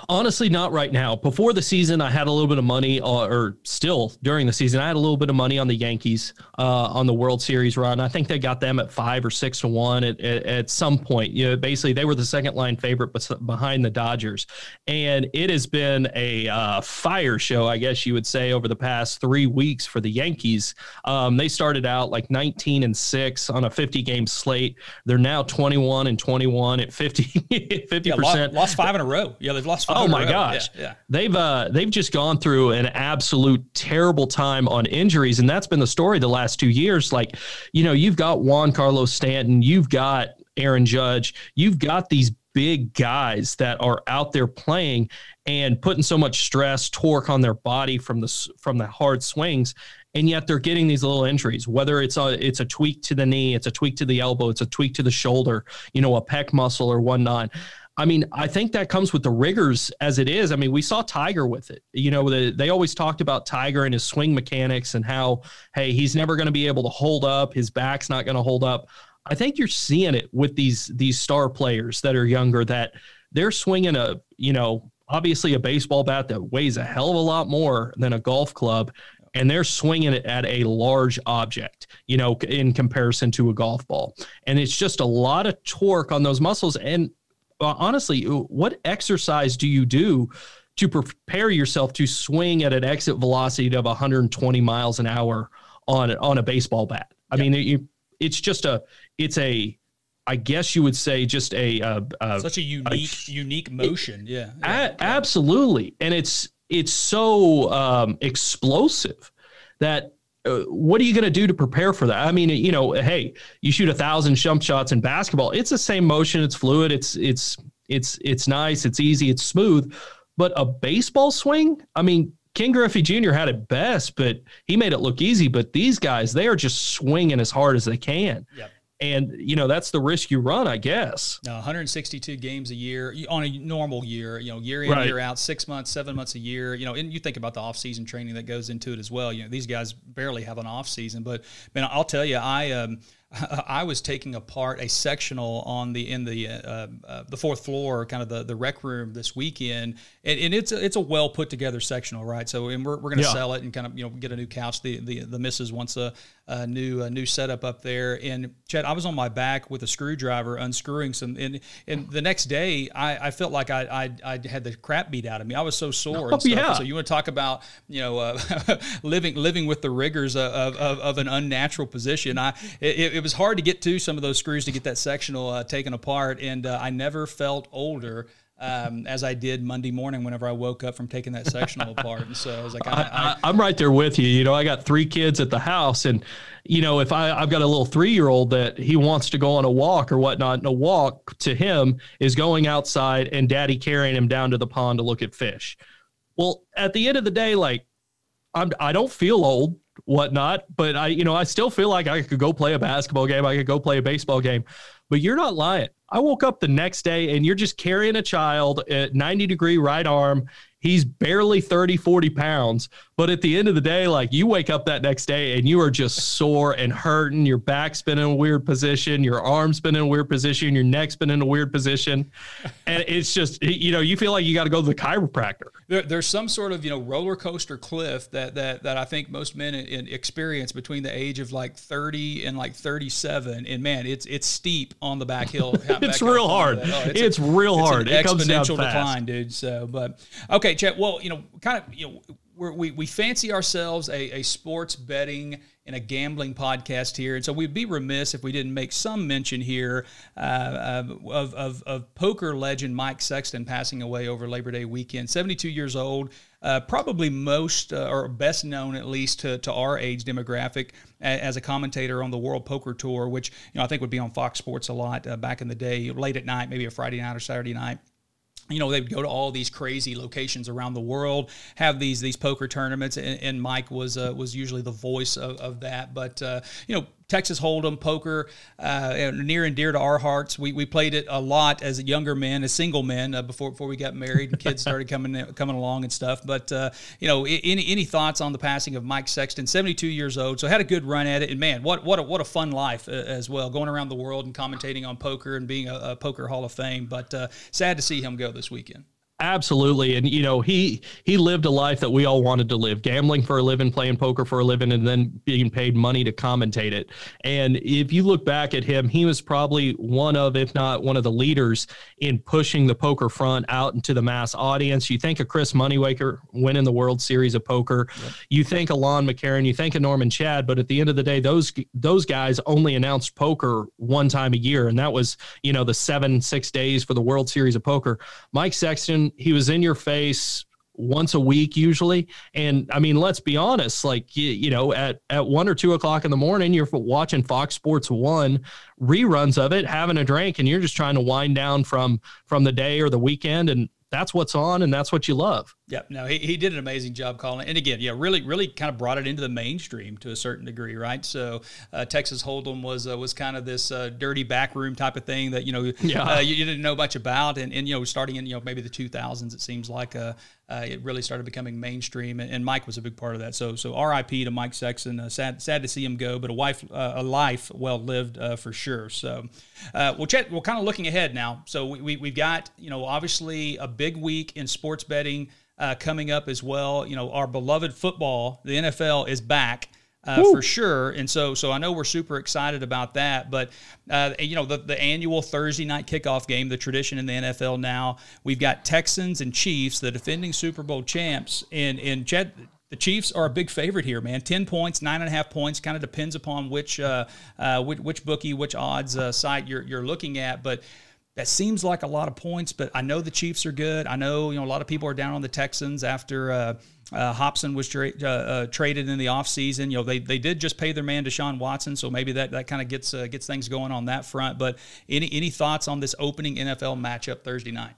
Honestly, not right now. Before the season, I had a little bit of money, uh, or still during the season, I had a little bit of money on the Yankees uh, on the World Series run. I think they got them at five or six to one at, at, at some point. You know, basically, they were the second line favorite behind the Dodgers, and it has been a uh, fire show, I guess you would say, over the past three weeks for the Yankees. Um, they started out like 19 and six on a 50 game slate. They're now 21 and 21 at 50 50 yeah, percent. Lost, lost, five in a row. Yeah, they've lost. oh my gosh, yeah, yeah, they've uh, they've just gone through an absolute terrible time on injuries, and that's been the story the last two years. Like, you know, you've got Giancarlo Stanton, you've got Aaron Judge, you've got these big guys that are out there playing and putting so much stress, torque on their body from the from the hard swings, and yet they're getting these little injuries. Whether it's a it's a tweak to the knee, it's a tweak to the elbow, it's a tweak to the shoulder, you know, a pec muscle or whatnot. I mean, I think that comes with the rigors as it is. I mean, we saw Tiger with it. You know, the, they always talked about Tiger and his swing mechanics and how, hey, he's never going to be able to hold up. His back's not going to hold up. I think you're seeing it with these these star players that are younger that they're swinging a, you know, obviously a baseball bat that weighs a hell of a lot more than a golf club and they're swinging it at a large object, you know, in comparison to a golf ball. And it's just a lot of torque on those muscles. And honestly, what exercise do you do to prepare yourself to swing at an exit velocity of 120 miles an hour on on a baseball bat? I mean, it, it's just a it's a I guess you would say just a, a, a such a unique a, unique motion. Yeah, yeah. absolutely, and it's it's so um, explosive that Uh, what are you going to do to prepare for that? I mean, you know, hey, you shoot a thousand jump shots in basketball. It's the same motion. It's fluid. It's it's it's it's nice. It's easy. It's smooth. But a baseball swing, I mean, Ken Griffey Jr. had it best, but he made it look easy. But these guys, they are just swinging as hard as they can. Yep and you know that's the risk you run, I guess. No, 162 games a year on a normal year, you know, year in right. year out, six months, seven months a year, you know, and you think about the off season training that goes into it as well. You know, these guys barely have an off season, but man, I'll tell you, I um, I was taking apart a sectional on the in the uh, uh, the fourth floor, kind of the, the rec room this weekend, and, and it's a, it's a well put together sectional, right? So, and we're, we're going to yeah. sell it and kind of you know get a new couch. The the the missus wants a, a new a new setup up there. And Chad, I was on my back with a screwdriver unscrewing some, and and the next day I, I felt like I, I, I had the crap beat out of me. I was so sore. Oh, yeah. So you want to talk about you know uh, living living with the rigors of, of, of an unnatural position? I it, it was hard to get to some of those screws to get that sectional uh, taken apart, and uh, I never felt older. Um, as I did Monday morning whenever I woke up from taking that sectional apart. And so I was like, I, am right there with you. You know, I got three kids at the house, and you know, if I, I've got a little three year old that he wants to go on a walk or whatnot, and a walk to him is going outside and daddy carrying him down to the pond to look at fish. Well, at the end of the day, like I'm, I don't feel old whatnot. But I, you know, I still feel like I could go play a basketball game. I could go play a baseball game. But you're not lying. I woke up the next day and you're just carrying a child at 90 degree right arm. He's barely 30, 40 pounds. But at the end of the day, like you wake up that next day and you are just sore and hurting. Your back's been in a weird position. Your arm's been in a weird position. Your neck's been in a weird position. And it's just, you know, you feel like you got to go to the chiropractor. There, there's some sort of, you know, roller coaster cliff that, that, that I think most men in, in experience between the age of like 30 and like 37. And man, it's, it's steep on the back hill. it's real hard. Oh, it's, it's real hard. It's an it exponential decline, dude. So, but okay, Chet. Well, you know, kind of, you know, we we fancy ourselves a, a sports betting and a gambling podcast here, and so we'd be remiss if we didn't make some mention here uh, of, of, of, poker legend Mike Sexton passing away over Labor Day weekend. 72 years old, uh, probably most uh, or best known at least to, to our age demographic as a commentator on the World Poker Tour, which you know I think would be on Fox Sports a lot uh, back in the day, late at night, maybe a Friday night or Saturday night you know, they would go to all these crazy locations around the world, have these these poker tournaments, and, and Mike was uh, was usually the voice of, of that. But uh, you know, Texas Hold'em poker, uh, near and dear to our hearts. We, we played it a lot as younger men, as single men, uh, before before we got married and kids started coming coming along and stuff. But uh, you know, any any thoughts on the passing of Mike Sexton, seventy two years old, so had a good run at it, and man, what what a, what a fun life uh, as well, going around the world and commentating on poker and being a, a poker Hall of Fame. But uh, sad to see him go this weekend. Absolutely. And you know, he he lived a life that we all wanted to live, gambling for a living, playing poker for a living and then being paid money to commentate it. And if you look back at him, he was probably one of if not one of the leaders in pushing the poker front out into the mass audience. You think of Chris Moneymaker winning the World Series of Poker. You think of Lon McEachern, you think of Norman Chad, but at the end of the day those those guys only announced poker one time a year and that was, you know, the 7 6 days for the World Series of Poker. Mike Sexton he was in your face once a week usually. And i mean let's be honest like you, you, know at at one or two o'clock in the morning you're watching fox sports one reruns of it having a drink and you're just trying to wind down from from the day or the weekend. And that's what's on and that's what you love. Yeah, no, he, he did an amazing job calling it. And again, yeah, really, really kind of brought it into the mainstream to a certain degree, right? So uh, Texas Hold'em was uh, was kind of this uh, dirty backroom type of thing that you know yeah. Uh, you, you, didn't know much about, and, and you know starting in you know maybe the 2000s, it seems like uh, uh, it really started becoming mainstream, and, and, Mike was a big part of that. So so R.I.P. to Mike Sexton. sad sad to see him go, but a wife a life well lived for sure. So we'll check. We're kind of looking ahead now. So we, we we've got you know obviously a big week in sports betting uh, coming up as well. You know, our beloved football, the NFL, is back. Uh, for sure. And so, so I know we're super excited about that. But uh, you know, the, the annual Thursday night kickoff game, the tradition in the NFL now, we've got Texans and Chiefs, the defending Super Bowl champs, and and Chad, the Chiefs are a big favorite here, man. Ten points, nine and a half points, kind of depends upon which uh, uh, which, which, bookie, which odds uh, site you're you're looking at, but that seems like a lot of points, but I know the Chiefs are good. I know you know a lot of people are down on the Texans after uh, uh, Hopkins was tra- uh, uh traded in the offseason. You know they, they did just pay their man Deshaun Watson, so maybe that, that kind of gets uh, gets things going on that front. But any any thoughts on this opening NFL matchup Thursday night?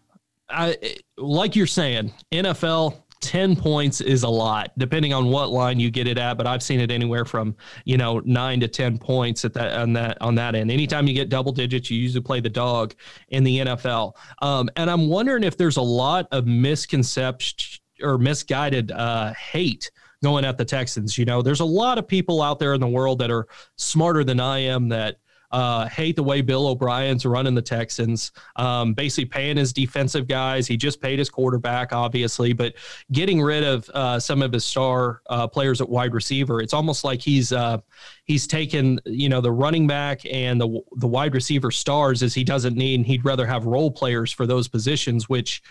I like you're saying NFL 10 points is a lot depending on what line you get it at but i've seen it anywhere from you know 9 to 10 points at that on that on that end anytime you get double digits you usually play the dog in the nfl um, and i'm wondering if there's a lot of misconception or misguided uh, hate going at the texans you know there's a lot of people out there in the world that are smarter than i am that uh, hate the way Bill O'Brien's running the Texans, um, basically paying his defensive guys. He just paid his quarterback, obviously, but getting rid of uh, some of his star uh, players at wide receiver. It's almost like he's uh, he's taken you know the running back and the the wide receiver stars as he doesn't need, and he'd rather have role players for those positions. Which,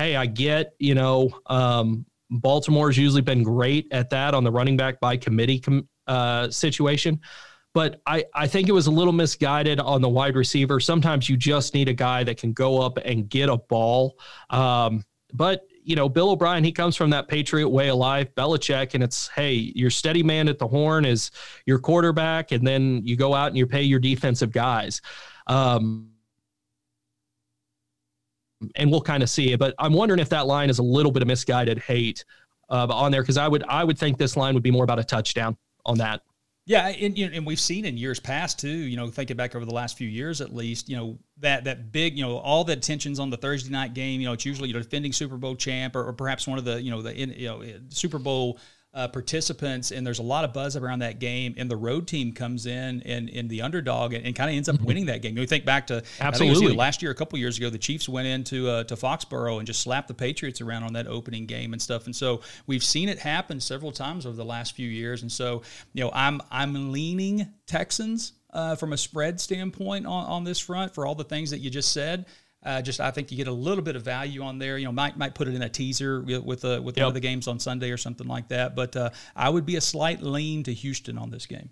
hey, I get. You know, um, Baltimore's usually been great at that on the running back by committee com- uh, situation but I, I think it was a little misguided on the wide receiver. Sometimes you just need a guy that can go up and get a ball. Um, but you know, Bill O'Brien, he comes from that Patriot way of life. Belichick, and it's hey, your steady man at the horn is your quarterback, and then you go out and you pay your defensive guys. Um, and we'll kind of see it. But I'm wondering if that line is a little bit of misguided hate uh, on there because I would I would think this line would be more about a touchdown on that. Yeah, and, and we've seen in years past too. You know, thinking back over the last few years, at least, you know that that big, you know, all the attentions on the Thursday night game. You know, it's usually you know defending Super Bowl champ or, or perhaps one of the you know the you know Super Bowl uh, participants, and there's a lot of buzz around that game. And the road team comes in and in the underdog and, and kind of ends up mm-hmm. winning that game. You think back to absolutely last year, a couple years ago, the Chiefs went into uh, to Foxborough and just slapped the Patriots around on that opening game and stuff. And so we've seen it happen several times over the last few years. And so you know, I'm I'm leaning Texans uh, from a spread standpoint on, on this front for all the things that you just said. Uh, just I think you get a little bit of value on there. You know, might might put it in a teaser with uh, with yep. one of the games on Sunday or something like that. But uh, I would be a slight lean to Houston on this game.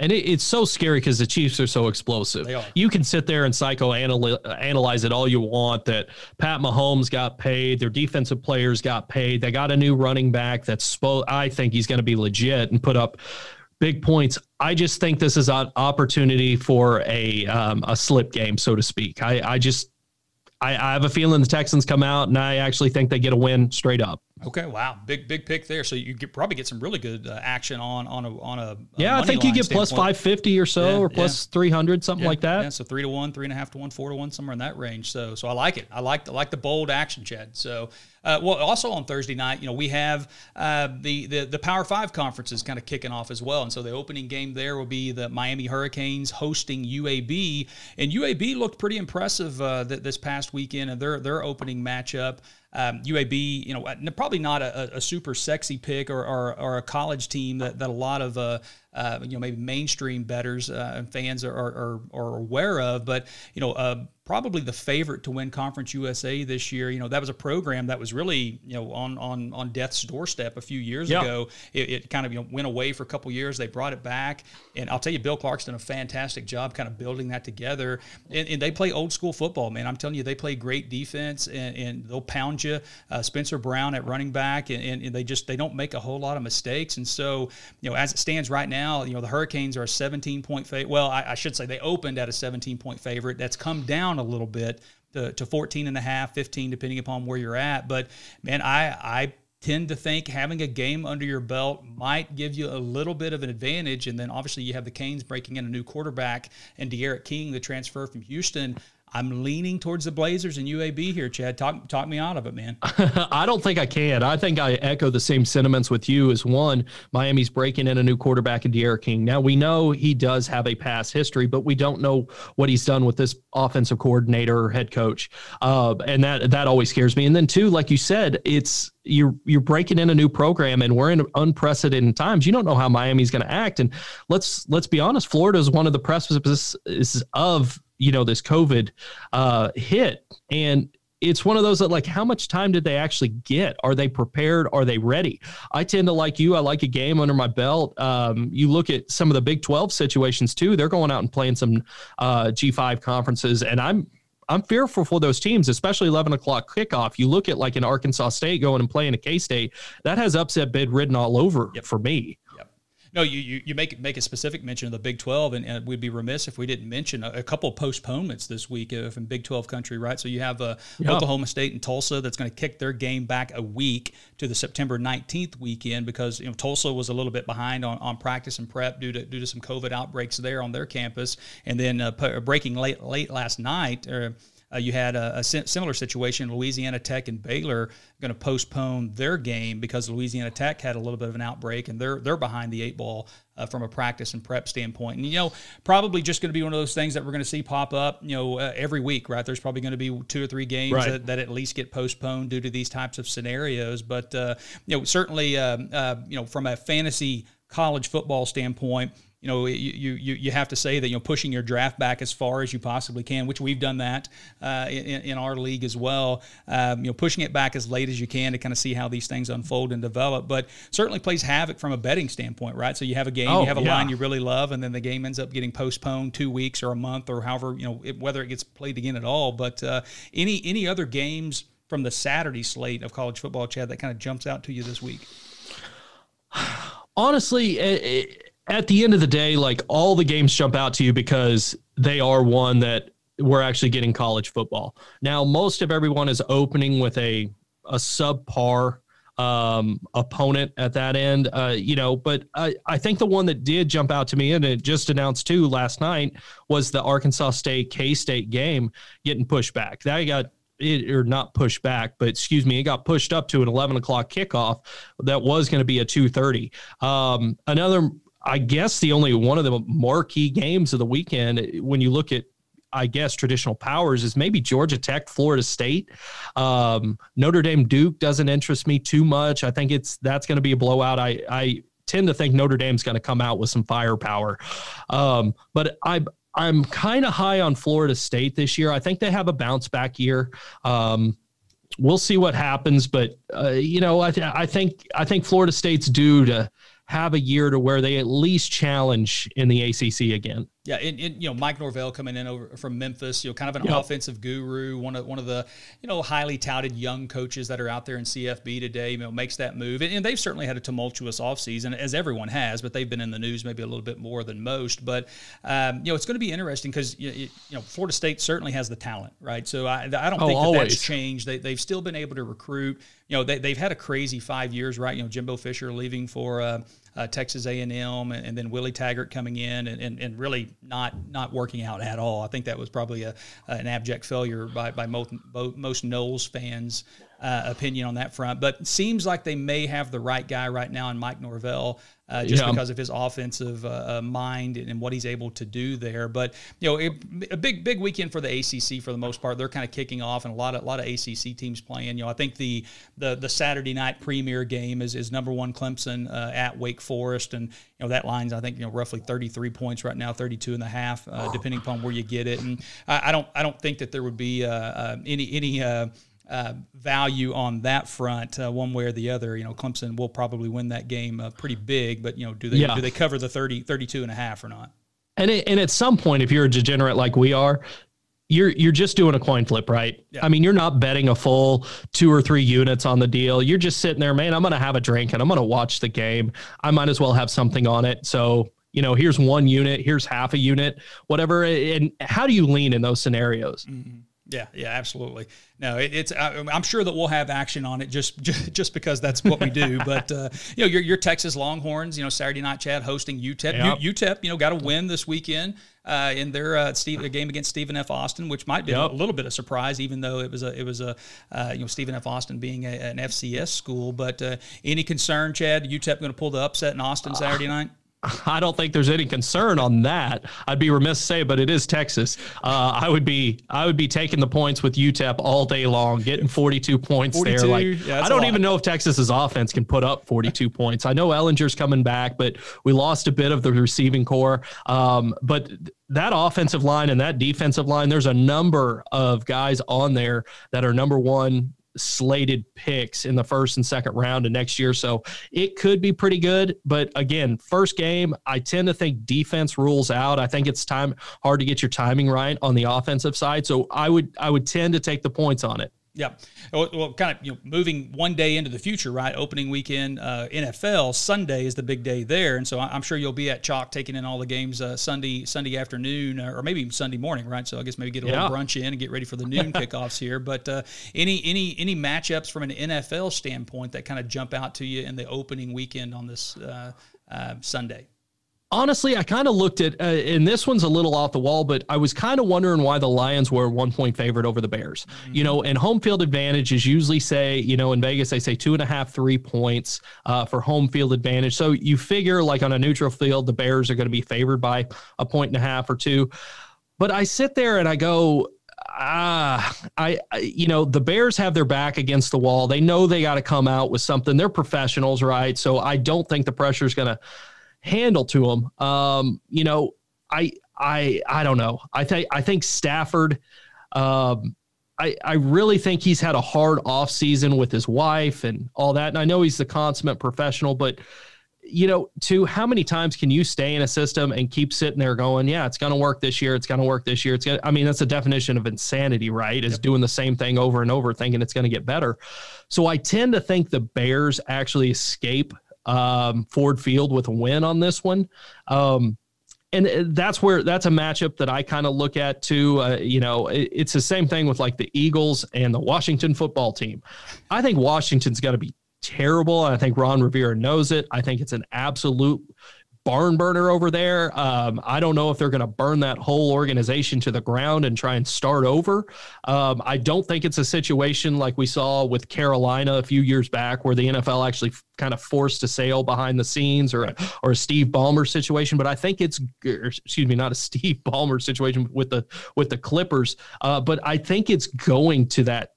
And it, it's so scary because the Chiefs are so explosive. They are. You can sit there and psychoanalyze it all you want that Pat Mahomes got paid, their defensive players got paid, they got a new running back that's spo- I think he's going to be legit and put up big points. I just think this is an opportunity for a um, a slip game, so to speak. I, I just I, I, have a feeling the Texans come out, and I actually think they get a win straight up. Okay, wow, big big pick there. So you could probably get some really good uh, action on on a on a yeah. I think you get plus five fifty or so, yeah, or plus yeah. three hundred, something yeah, like that. Yeah, so three to one, three and a half to one, four to one, somewhere in that range. So so I like it. I like I like the bold action, Chad. So uh, well, also on Thursday night, you know, we have uh, the, the the Power Five conferences kind of kicking off as well, and so the opening game there will be the Miami Hurricanes hosting UAB, and UAB looked pretty impressive uh, th- this past weekend, and their their opening matchup. Um, UAB, you know, uh, probably not a, a super sexy pick or, or, or, a college team that, that a lot of uh, uh, you know maybe mainstream betters uh, and fans are, are, are, aware of, but you know uh, probably the favorite to win Conference USA this year. You know that was a program that was really you know on on on death's doorstep a few years yeah. ago. It, it, kind of you know went away for a couple years. They brought it back, and I'll tell you, Bill Clark's done a fantastic job kind of building that together. And, and they play old school football, man. I'm telling you, they play great defense, and, and they'll pound you. Uh, Spencer Brown at running back, and, and, they just they don't make a whole lot of mistakes. And so you know as it stands right now now, you know, the Hurricanes are a 17 point favorite. Well, I, I, should say they opened at a 17 point favorite. That's come down a little bit to, to 14 and a half, 15, depending upon where you're at. But man, I, I tend to think having a game under your belt might give you a little bit of an advantage. And then obviously you have the Canes breaking in a new quarterback and D'Eriq King, the transfer from Houston. I'm leaning towards the Blazers and UAB here, Chad. Talk talk me out of it, man. I don't think I can. I think I echo the same sentiments with you. As one, Miami's breaking in a new quarterback in D'Eriq King. Now we know he does have a past history, but we don't know what he's done with this offensive coordinator or head coach, uh, and that that always scares me. And then two, like you said, it's you're you're breaking in a new program and we're in unprecedented times. You don't know how Miami's going to act. And let's let's be honest, Florida is one of the precipices of you know this COVID uh, hit, and it's one of those that like how much time did they actually get? Are they prepared? Are they ready? I tend to like you. I like a game under my belt. Um, you look at some of the big 12 situations too. They're going out and playing some uh, g5 conferences. And i'm i'm fearful for those teams especially 11 o'clock kickoff. You look at like an arkansas state going and playing a k-state that has upset bid written all over yep. for me no, you, you, you make make a specific mention of the Big 12, and, and we'd be remiss if we didn't mention a, a couple postponements this week in Big 12 country, right? So you have uh, yeah. Oklahoma State and Tulsa that's going to kick their game back a week to the September 19th weekend because you know Tulsa was a little bit behind on, on practice and prep due to due to some COVID outbreaks there on their campus, and then uh, breaking late late last night. Or, uh, you had a, a, similar situation. Louisiana Tech and Baylor going to postpone their game because Louisiana Tech had a little bit of an outbreak and they're they're behind the eight ball uh, from a practice and prep standpoint. And you know, probably just going to be one of those things that we're going to see pop up. You know, uh, every week, right? There's probably going to be two or three games right. that, that, at least get postponed due to these types of scenarios. But uh, you know, certainly, uh, uh, you know, from a fantasy college football standpoint you know, you, you, you have to say that, you know, pushing your draft back as far as you possibly can, which we've done that uh, in, in our league as well. Um, you know, pushing it back as late as you can to kind of see how these things unfold and develop, but certainly plays havoc from a betting standpoint, right? So you have a game, oh, you have a yeah. line you really love, and then the game ends up getting postponed two weeks or a month or however, you know, it, whether it gets played again at all. But uh, any, any other games from the Saturday slate of college football, Chad, that kind of jumps out to you this week? Honestly, it, at the end of the day, like all the games jump out to you because they are one that we're actually getting college football. Now, most of everyone is opening with a a subpar um, opponent at that end, uh, you know. But I, I think the one that did jump out to me, and it just announced too last night, was the Arkansas State K State game getting pushed back. That got it, or not pushed back, but excuse me, it got pushed up to an 11 o'clock kickoff that was going to be a 2:30. Um, another I guess the only one of the marquee games of the weekend, when you look at I guess traditional powers is maybe Georgia Tech, Florida State, um, Notre Dame, Duke doesn't interest me too much. I think it's that's going to be a blowout. I I tend to think Notre Dame's going to come out with some firepower, um, but I. I'm kind of high on Florida State this year. I think they have a bounce back year. Um, we'll see what happens, but uh, you know, I, th- I think I think Florida State's due to have a year to where they at least challenge in the ACC again. Yeah, and, and, you know Mike Norvell coming in over from Memphis, you know, kind of an yep. offensive guru, one of one of the you know highly touted young coaches that are out there in CFB today. You know, makes that move, and, and they've certainly had a tumultuous offseason, as everyone has, but they've been in the news maybe a little bit more than most. But um, you know, it's going to be interesting because you, you, know Florida State certainly has the talent, right? So I, I don't oh, think that that's changed. They, they've still been able to recruit. You know, they, they've had a crazy five years, right? You know, Jimbo Fisher leaving for. Uh, uh, Texas A&M, and, and, then Willie Taggart coming in and, and, and, really not not working out at all. I think that was probably a, an abject failure by, by most, most Noles fans uh, opinion on that front. But seems like they may have the right guy right now in Mike Norvell, uh, just yeah. because of his offensive uh, uh, mind and, what he's able to do there. But you know, it, a big big weekend for the ACC for the most part. They're kind of kicking off, and a lot of a lot of ACC teams playing. You know, I think the the the Saturday night premier game is is number one Clemson uh, at Wake Forest, and you know that line's I think you know roughly 33 points right now, 32 and a half, uh, depending upon where you get it. And I, I, don't I don't think that there would be any any uh, value on that front, uh, one way or the other. You know, Clemson will probably win that game uh, pretty big, but you know, do they yeah. do they cover the 30, 32 and a half or not? And it, and at some point, if you're a degenerate like we are, you're you're just doing a coin flip, right? Yeah. I mean, you're not betting a full two or three units on the deal. You're just sitting there, man. I'm going to have a drink and I'm going to watch the game. I might as well have something on it. So you know, here's one unit, here's half a unit, whatever. And how do you lean in those scenarios? Mm-hmm. Yeah, yeah, absolutely. No, it, it's. I'm sure that we'll have action on it just just, just because that's what we do. but uh, you know, your, your Texas Longhorns, you know, Saturday night, Chad hosting UTEP. Yep. U, UTEP, you know, got a win this weekend uh, in their uh, Steve, game against Stephen F. Austin, which might be yep. a little bit of surprise, even though it was a it was a uh, you know Stephen F. Austin being a, an FCS school. But uh, any concern, Chad? UTEP going to pull the upset in Austin Saturday night? I don't think there's any concern on that. I'd be remiss to say, but it is Texas. Uh, I would be I would be taking the points with UTEP all day long, getting 42 points 42, there. Like yeah, I don't even know if Texas's offense can put up 42 points. I know Ehlinger's coming back, but we lost a bit of the receiving core. Um, but that offensive line and that defensive line, there's a number of guys on there that are number one slated picks in the first and second round of next year. So it could be pretty good. But again, first game, I tend to think defense rules out. I think it's time hard to get your timing right on the offensive side. So I would I would tend to take the points on it. Yeah. Well, well, kind of you know, moving one day into the future, right? Opening weekend, uh, NFL Sunday is the big day there, and so I'm sure you'll be at Chalk taking in all the games uh, Sunday Sunday afternoon uh, or maybe Sunday morning, right? So I guess maybe get a yeah. little brunch in and get ready for the noon kickoffs here. But uh, any any any matchups from an NFL standpoint that kind of jump out to you in the opening weekend on this uh, uh, Sunday? Honestly, I kind of looked at, uh, and this one's a little off the wall, but I was kind of wondering why the Lions were one point favorite over the Bears. Mm-hmm. You know, and home field advantage is usually say, you know, in Vegas they say two and a half, three points uh, for home field advantage. So you figure like on a neutral field, the Bears are going to be favored by a point and a half or two. But I sit there and I go, ah, I, I, you know, the Bears have their back against the wall. They know they got to come out with something. They're professionals, right? So I don't think the pressure is going to handle to him. Um, you know, I I I don't know. I think I think Stafford. Um, I, I really think he's had a hard off season with his wife and all that. And I know he's the consummate professional, but you know, to how many times can you stay in a system and keep sitting there going, yeah, it's going to work this year. It's going to work this year. It's going I mean, that's the definition of insanity, right? Is yep. doing the same thing over and over, thinking it's going to get better. So I tend to think the Bears actually escape um, Ford Field with a win on this one. Um, and that's where that's a matchup that I kind of look at too. Uh, you know, it, it's the same thing with like the Eagles and the Washington football team. I think Washington's got to be terrible. I think Ron Rivera knows it. I think it's an absolute barn burner over there. Um, I don't know if they're going to burn that whole organization to the ground and try and start over. Um, I don't think it's a situation like we saw with Carolina a few years back, where the NFL actually kind of forced a sale behind the scenes, or or a Steve Ballmer situation. But I think it's excuse me, not a Steve Ballmer situation with the with the Clippers. Uh, but I think it's going to that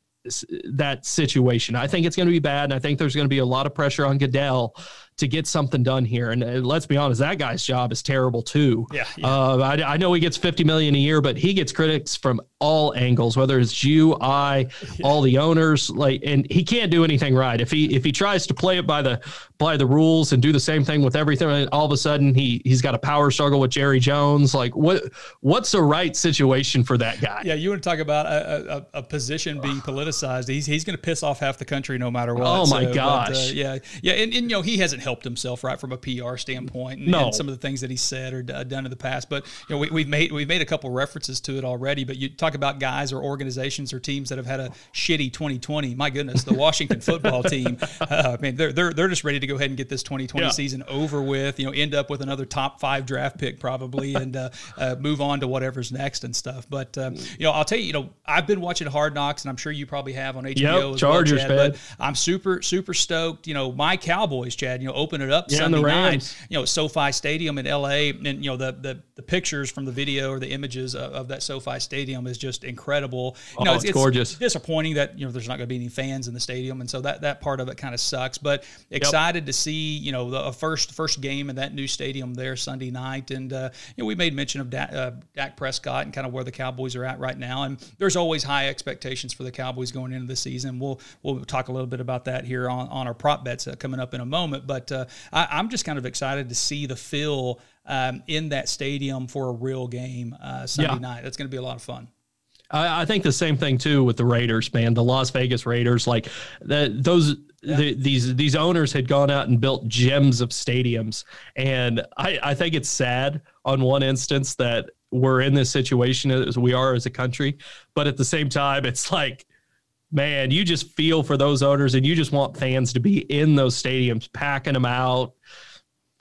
that situation. I think it's going to be bad, and I think there's going to be a lot of pressure on Goodell to get something done here. And uh, let's be honest, that guy's job is terrible too. Yeah. yeah. Uh, I, I, know he gets 50 million a year, but he gets critics from all angles, whether it's you, I, all the owners, like, and he can't do anything right. If he, if he tries to play it by the, by the rules and do the same thing with everything, all of a sudden he, he's got a power struggle with Jerry Jones. Like what, what's the right situation for that guy? Yeah. You want to talk about a, a, a position being politicized. He's, he's going to piss off half the country no matter what. Oh my so, gosh. But, uh, yeah. Yeah. And, and, you know, he hasn't helped himself right from a PR standpoint and, no. and some of the things that he said or done in the past. But, you know, we, we've made, we've made a couple references to it already, but you talk about guys or organizations or teams that have had a shitty 2020. My goodness, the Washington football team, uh, I mean, they're, they're, they're just ready to go ahead and get this 2020 yeah. season over with, you know, end up with another top five draft pick probably and uh, uh, move on to whatever's next and stuff. But, um, you know, I'll tell you, you know, I've been watching Hard Knocks and I'm sure you probably have on HBO yep, Chargers, well, Chad, but I'm super, super stoked. You know, my Cowboys, Chad, you know, open it up yeah, Sunday night, you know, SoFi Stadium in LA. And, you know, the, the, the pictures from the video or the images of, of that SoFi Stadium is just incredible. You oh, know, it's, it's gorgeous. Disappointing that, you know, there's not going to be any fans in the stadium. And so that, that part of it kind of sucks, but excited yep. to see, you know, the first, first game in that new stadium there Sunday night. And, uh, you know, we made mention of Dak, uh, Dak Prescott and kind of where the Cowboys are at right now. And there's always high expectations for the Cowboys going into the season. We'll, we'll talk a little bit about that here on, on our prop bets uh, coming up in a moment. But uh, I, am just kind of excited to see the feel um, in that stadium for a real game uh, Sunday yeah. night. That's going to be a lot of fun. I, I, think the same thing too with the Raiders, man. The Las Vegas Raiders, like the, those. Yeah. The, these these owners had gone out and built gems of stadiums, and I, I think it's sad on one instance that we're in this situation as we are as a country, but at the same time, it's like man, you just feel for those owners and you just want fans to be in those stadiums, packing them out,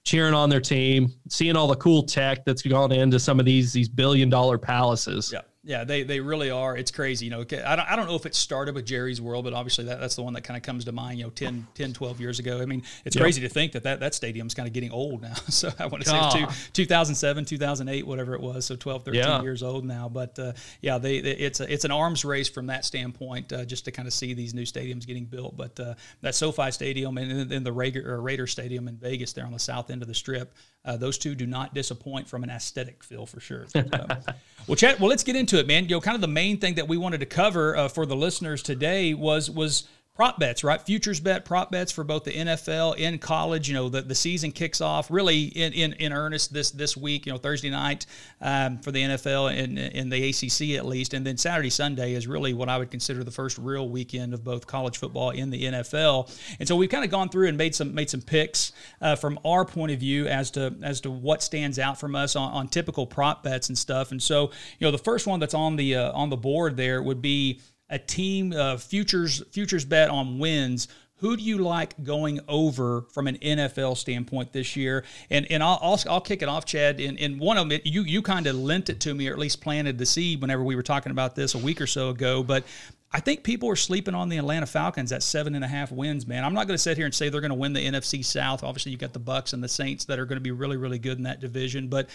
cheering on their team, seeing all the cool tech that's gone into some of these these billion dollar palaces. Yeah. Yeah, they, they really are. It's crazy. You know, I don't, I don't know if it started with Jerry's World, but obviously that, that's the one that kind of comes to mind, you know, 10, 10 12 years ago. I mean, it's yep. crazy to think that, that that stadium's kind of getting old now. So I want to say two, 2007, 2008, whatever it was. So 12, 13 yeah. years old now. But uh, yeah, they, they, it's, a, it's an arms race from that standpoint uh, just to kind of see these new stadiums getting built. But uh, that SoFi Stadium and then the Raider, Raider Stadium in Vegas there on the south end of the strip, uh, those two do not disappoint from an aesthetic feel for sure. well, Chad, well, let's get into it, man. You know, kind of the main thing that we wanted to cover uh, for the listeners today was was prop bets, right? Futures bet, prop bets for both the NFL and college. You know, the, the season kicks off really in, in, in earnest this this week, you know, Thursday night um, for the NFL and in the ACC at least. And then Saturday, Sunday is really what I would consider the first real weekend of both college football and the NFL. And so we've kind of gone through and made some made some picks uh, from our point of view as to as to what stands out from us on, on typical prop bets and stuff. And so, you know, the first one that's on the uh, on the board there would be a team uh, futures futures bet on wins who do you like going over from an NFL standpoint this year? And and I'll I'll, I'll kick it off, Chad. In in one of them, you you kind of lent it to me, or at least planted the seed whenever we were talking about this a week or so ago. But I think people are sleeping on the Atlanta Falcons at seven and a half wins, man. I'm not going to sit here and say they're going to win the NFC South. Obviously, you got the Bucs and the Saints that are going to be really, really good in that division. But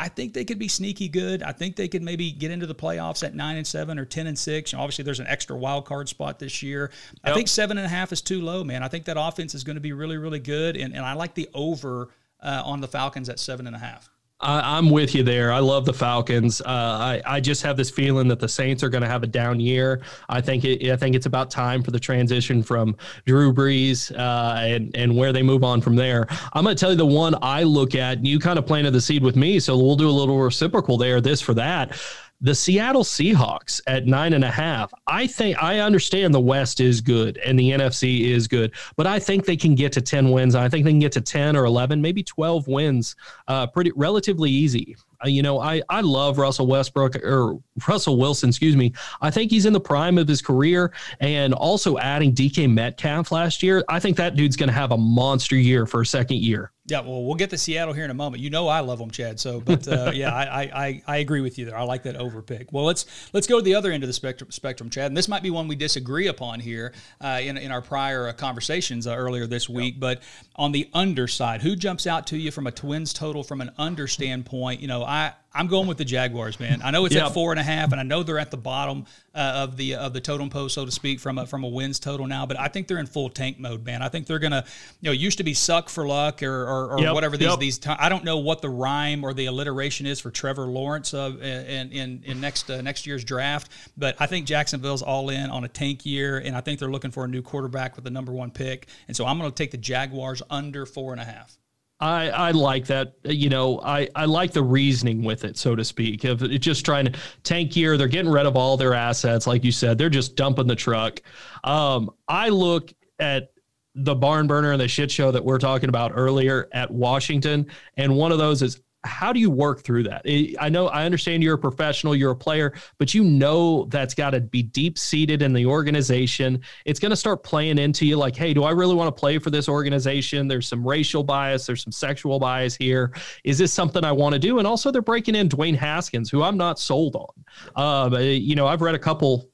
I think they could be sneaky good. I think they could maybe get into the playoffs at nine and seven or ten and six. obviously, there's an extra wild card spot this year. Yep. I think seven and a half is too low, man. I think that offense is going to be really, really good, and, and I like the over uh, on the Falcons at seven and a half. I, am with you there. I love the Falcons. Uh, I, I just have this feeling that the Saints are going to have a down year. I think it, I think it's about time for the transition from Drew Brees uh, and and where they move on from there. I'm going to tell you the one I look at. You kind of planted the seed with me, so we'll do a little reciprocal there. This for that the Seattle Seahawks at nine and a half. I think I understand the West is good and the NFC is good, but I think they can get to 10 wins. I think they can get to 10 or 11, maybe 12 wins uh, pretty relatively easy. Uh, you know, I, I love Russell Westbrook or Russell Wilson, excuse me. I think he's in the prime of his career and also adding DK Metcalf last year. I think that dude's going to have a monster year for a second year. Yeah, well, we'll get to Seattle here in a moment. You know, I love them, Chad. So, but uh, yeah, I, I I agree with you there. I like that over pick. Well, let's let's go to the other end of the spectrum, spectrum Chad. And this might be one we disagree upon here uh, in in our prior uh, conversations uh, earlier this week. Yep. But on the underside, who jumps out to you from a Twins total from an under standpoint? You know, I I'm going with the Jaguars, man. I know it's yep. at four and a half, and I know they're at the bottom uh, of the of the totem pole, so to speak, from a, from a wins total now. But I think they're in full tank mode, man. I think they're gonna, you know, used to be suck for luck or or, or yep. whatever these yep. these. T- I don't know what the rhyme or the alliteration is for Trevor Lawrence uh, in, in in next uh, next year's draft, but I think Jacksonville's all in on a tank year, and I think they're looking for a new quarterback with the number one pick, and so I'm going to take the Jaguars under four and a half. I, I like that. You know, I, I like the reasoning with it, so to speak. Of just trying to tank year, they're getting rid of all their assets, like you said. They're just dumping the truck. Um, I look at the barn burner and the shit show that we're talking about earlier at Washington, and one of those is how do you work through that? I know I understand you're a professional, you're a player, but you know that's got to be deep seated in the organization. It's going to start playing into you like, hey, do I really want to play for this organization? There's some racial bias, there's some sexual bias here. Is this something I want to do? And also, they're breaking in Dwayne Haskins, who I'm not sold on. Um, you know, I've read a couple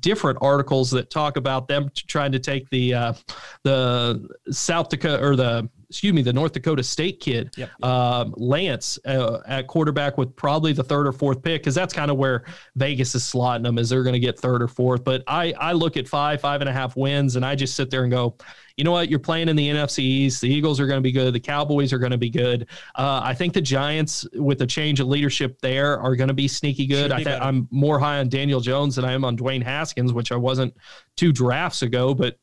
different articles that talk about them trying to take the uh, the South Dakota or the excuse me, the North Dakota State kid, yep. Um, Lance uh, at quarterback with probably the third or fourth pick, because that's kind of where Vegas is slotting them, is they're going to get third or fourth. But I, I look at five, five and a half wins, and I just sit there and go, you know what? You're playing in the NFC East. The Eagles are going to be good. The Cowboys are going to be good. Uh, I think the Giants, with the change of leadership there, are going to be sneaky good. Be I think I'm more high on Daniel Jones than I am on Dwayne Haskins, which I wasn't two drafts ago, but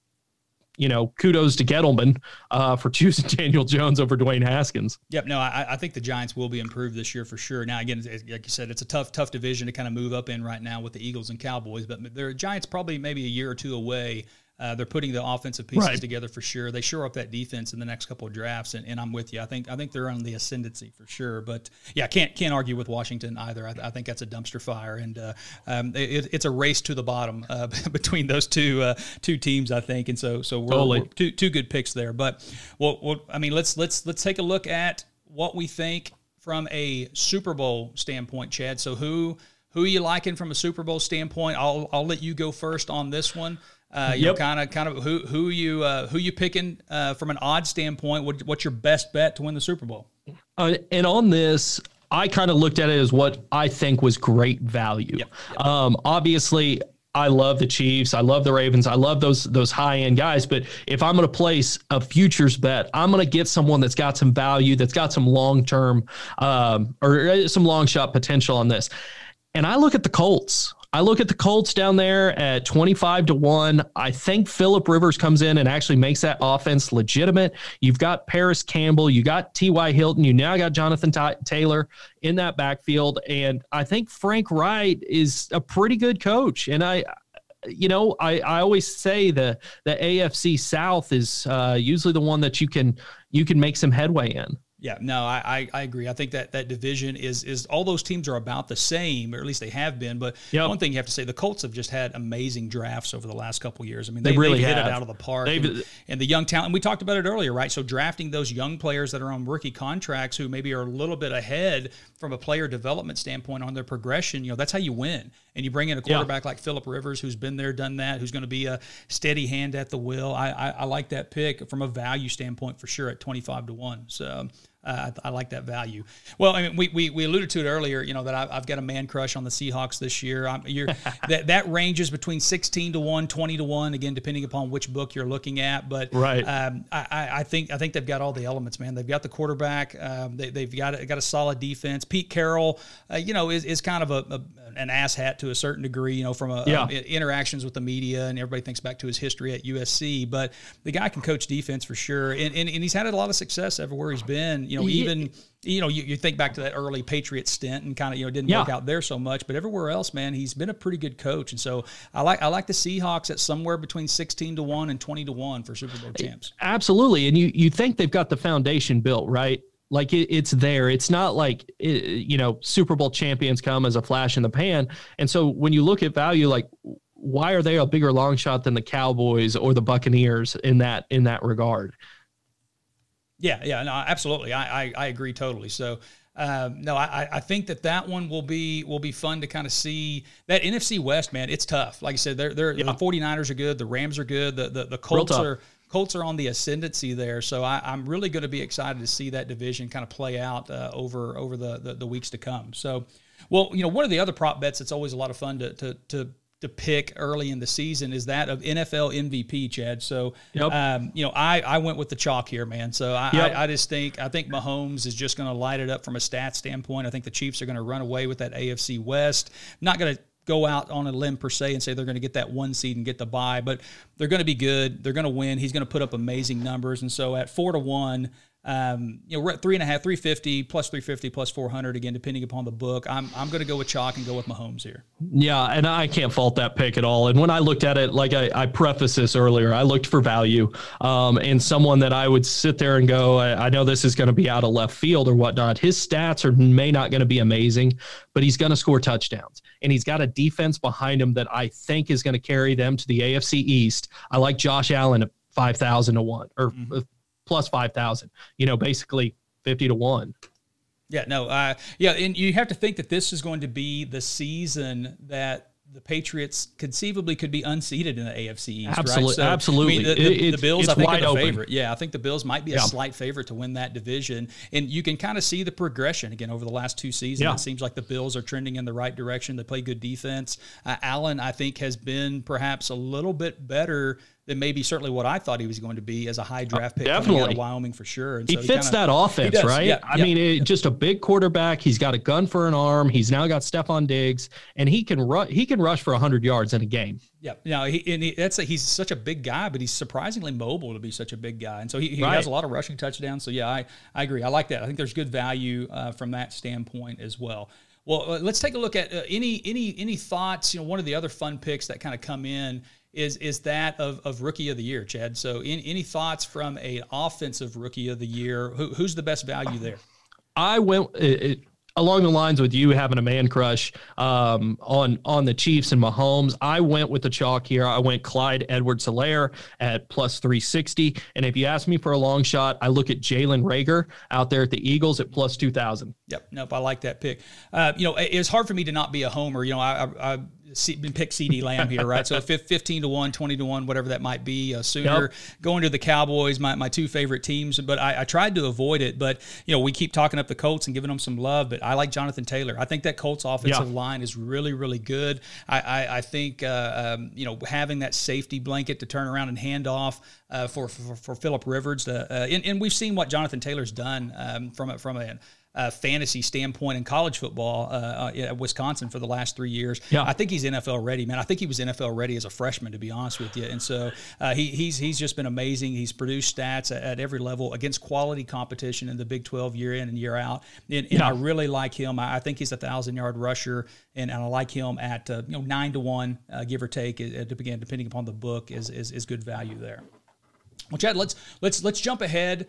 you know, kudos to Gettleman uh, for choosing Daniel Jones over Dwayne Haskins. Yep. No, I, I, think the Giants will be improved this year for sure. Now, again, like you said, it's a tough, tough division to kind of move up in right now with the Eagles and Cowboys, but the Giants probably maybe a year or two away uh, they're putting the offensive pieces right. together for sure. They shore up that defense in the next couple of drafts, and, and I'm with you. I think I think they're on the ascendancy for sure. But yeah, can't can't argue with Washington either. I, I think that's a dumpster fire, and uh, um, it, it's a race to the bottom uh, between those two uh, two teams. I think, and so so we're, totally. we're, two two good picks there. But well, well, I mean, let's let's let's take a look at what we think from a Super Bowl standpoint, Chad. So who who are you liking from a Super Bowl standpoint? I'll I'll let you go first on this one. Uh, you yep. know, kind of, kind of who who you uh, who you picking uh, from an odd standpoint? What, what's your best bet to win the Super Bowl? Uh, and on this, I kind of looked at it as what I think was great value. Yep. Yep. Um, obviously, I love the Chiefs. I love the Ravens. I love those those high end guys. But if I'm going to place a futures bet, I'm going to get someone that's got some value, that's got some long term um, or uh, some long shot potential on this. And I look at the Colts. I look at the Colts down there at 25 to 1. I think Philip Rivers comes in and actually makes that offense legitimate. You've got Parris Campbell, you got T.Y. Hilton, you now got Jonathan T- Taylor in that backfield. And I think Frank Reich is a pretty good coach. And I, you know, I, I always say the the AFC South is uh, usually the one that you can you can make some headway in. Yeah, no, I, I, agree. I think that that division is is all those teams are about the same, or at least they have been. But yep. one thing you have to say, the Colts have just had amazing drafts over the last couple years. I mean, they, they really hit it out of the park. And, and, the young talent, and we talked about it earlier, right? So drafting those young players that are on rookie contracts who maybe are a little bit ahead from a player development standpoint on their progression, you know, that's how you win. And you bring in a quarterback yeah. like Philip Rivers, who's been there, done that, who's going to be a steady hand at the wheel. I, I, I like that pick from a value standpoint for sure at twenty five to one. So uh, I, I, like that value. Well, I mean, we, we, we alluded to it earlier. You know that I, have got a man crush on the Seahawks this year. I'm, that that ranges between sixteen to one, 20 to one, again depending upon which book you're looking at. But right, um, I, I think I think they've got all the elements, man. They've got the quarterback. Um, they, have got got a solid defense. Pete Carroll, uh, you know, is, is kind of a, a an asshat to a certain degree, you know, from a, yeah. Um, interactions with the media, and everybody thinks back to his history at USC. But the guy can coach defense for sure, and, and, and he's had a lot of success everywhere he's been. You know, even you know, you, you think back to that early Patriot stint and kind of you know didn't yeah. work out there so much, but everywhere else, man, he's been a pretty good coach, and so I like I like the Seahawks at somewhere between sixteen to one and twenty to one for Super Bowl champs. Absolutely, and you you think they've got the foundation built right like it, it's there. It's not like it, you know Super Bowl champions come as a flash in the pan. And so when you look at value, like why are they a bigger long shot than the Cowboys or the Buccaneers in that in that regard? Yeah, yeah, no, absolutely. I, I, I agree totally. So um, no, I, I think that that one will be will be fun to kind of see. That NFC West, man, it's tough. Like I said, they're, they're, yeah. the 49ers are good. The Rams are good. The the, the Colts are Colts are on the ascendancy there. So I, am really going to be excited to see that division kind of play out uh, over over the, the, the weeks to come. So, well, you know, one of the other prop bets that's always a lot of fun to to, to to pick early in the season is that of NFL MVP, Chad. So, yep. um, you know, I, I went with the chalk here, man. So I, yep. I, I, just think I think Mahomes is just going to light it up from a stat standpoint. I think the Chiefs are going to run away with that AFC West. not going to go out on a limb per se and say they're going to get that one seed and get the buy, but they're going to be good. They're going to win. He's going to put up amazing numbers, and so at four to one. Um, you know, we're at three and a half, 350 plus 350 plus 400 again, depending upon the book. I'm, I'm going to go with chalk and go with Mahomes here. Yeah. And I can't fault that pick at all. And when I looked at it, like I, I prefaced this earlier, I looked for value um, and someone that I would sit there and go, I, I know this is going to be out of left field or whatnot. His stats are may not going to be amazing, but he's going to score touchdowns and he's got a defense behind him that I think is going to carry them to the AFC East. I like Josh Allen at 5,000 to 1 or mm-hmm plus 5,000, you know, basically 50 to 1. Yeah, no, uh, yeah, and you have to think that this is going to be the season that the Patriots conceivably could be unseated in the AFC East. Absolutely, right? so, absolutely. I mean, the, the, the, Bills, I think, are the open. favorite. Yeah, I think the Bills might be a slight favorite to win that division, and you can kind of see the progression again over the last two seasons. Yeah. It seems like the Bills are trending in the right direction. They play good defense. Uh, Allen, I think, has been perhaps a little bit better than maybe certainly what I thought he was going to be as a high draft pick uh, of Wyoming for sure. And he so fits he kinda, that offense, right? Yeah, I yeah, mean, it, just a big quarterback. He's got a gun for an arm. He's now got Stefon Diggs, and he can rush. He can rush for hundred yards in a game. Yeah, know, he, and he, that's a, he's such a big guy, but he's surprisingly mobile to be such a big guy, and so he, he right. has a lot of rushing touchdowns. So yeah, I I agree. I like that. I think there's good value uh, from that standpoint as well. Well, uh, let's take a look at uh, any any any thoughts. You know, one of the other fun picks that kind of come in is is that of, of rookie of the year, Chad. So, in, any thoughts from a offensive rookie of the year? Who, who's the best value there? I went. It, along the lines with you having a man crush um, on on the Chiefs and Mahomes, I went with the chalk here. I went Clyde Edwards-Helaire at plus 360. And if you ask me for a long shot, I look at Jalen Reagor out there at the Eagles at plus 2,000. Yep. Nope. I like that pick. Uh, you know, it was hard for me to not be a homer. You know, I, I, been pick CeeDee Lamb here, right? So 15 to 1, 20 to 1, whatever that might be. Uh, Sooner yep. going to the Cowboys, my, my two favorite teams, but I, I, tried to avoid it. But, you know, we keep talking up the Colts and giving them some love, but I like Jonathan Taylor. I think that Colts offensive yeah. line is really, really good. I, I, I think, uh, um, you know, having that safety blanket to turn around and hand off uh, for, for, for Philip Rivers, uh, and, and, we've seen what Jonathan Taylor's done um, from, a, from a, uh, fantasy standpoint in college football uh, uh, at Wisconsin for the last three years. Yeah. I think he's NFL ready, man. I think he was NFL ready as a freshman, to be honest with you. And so uh, he, he's he's just been amazing. He's produced stats at, at, every level against quality competition in the Big 12 year in and year out. And, and yeah. I really like him. I, I think he's a thousand yard rusher, and, and I like him at uh, you know nine to one, uh, give or take, again depending upon the book, is, is is good value there. Well, Chad, let's let's let's jump ahead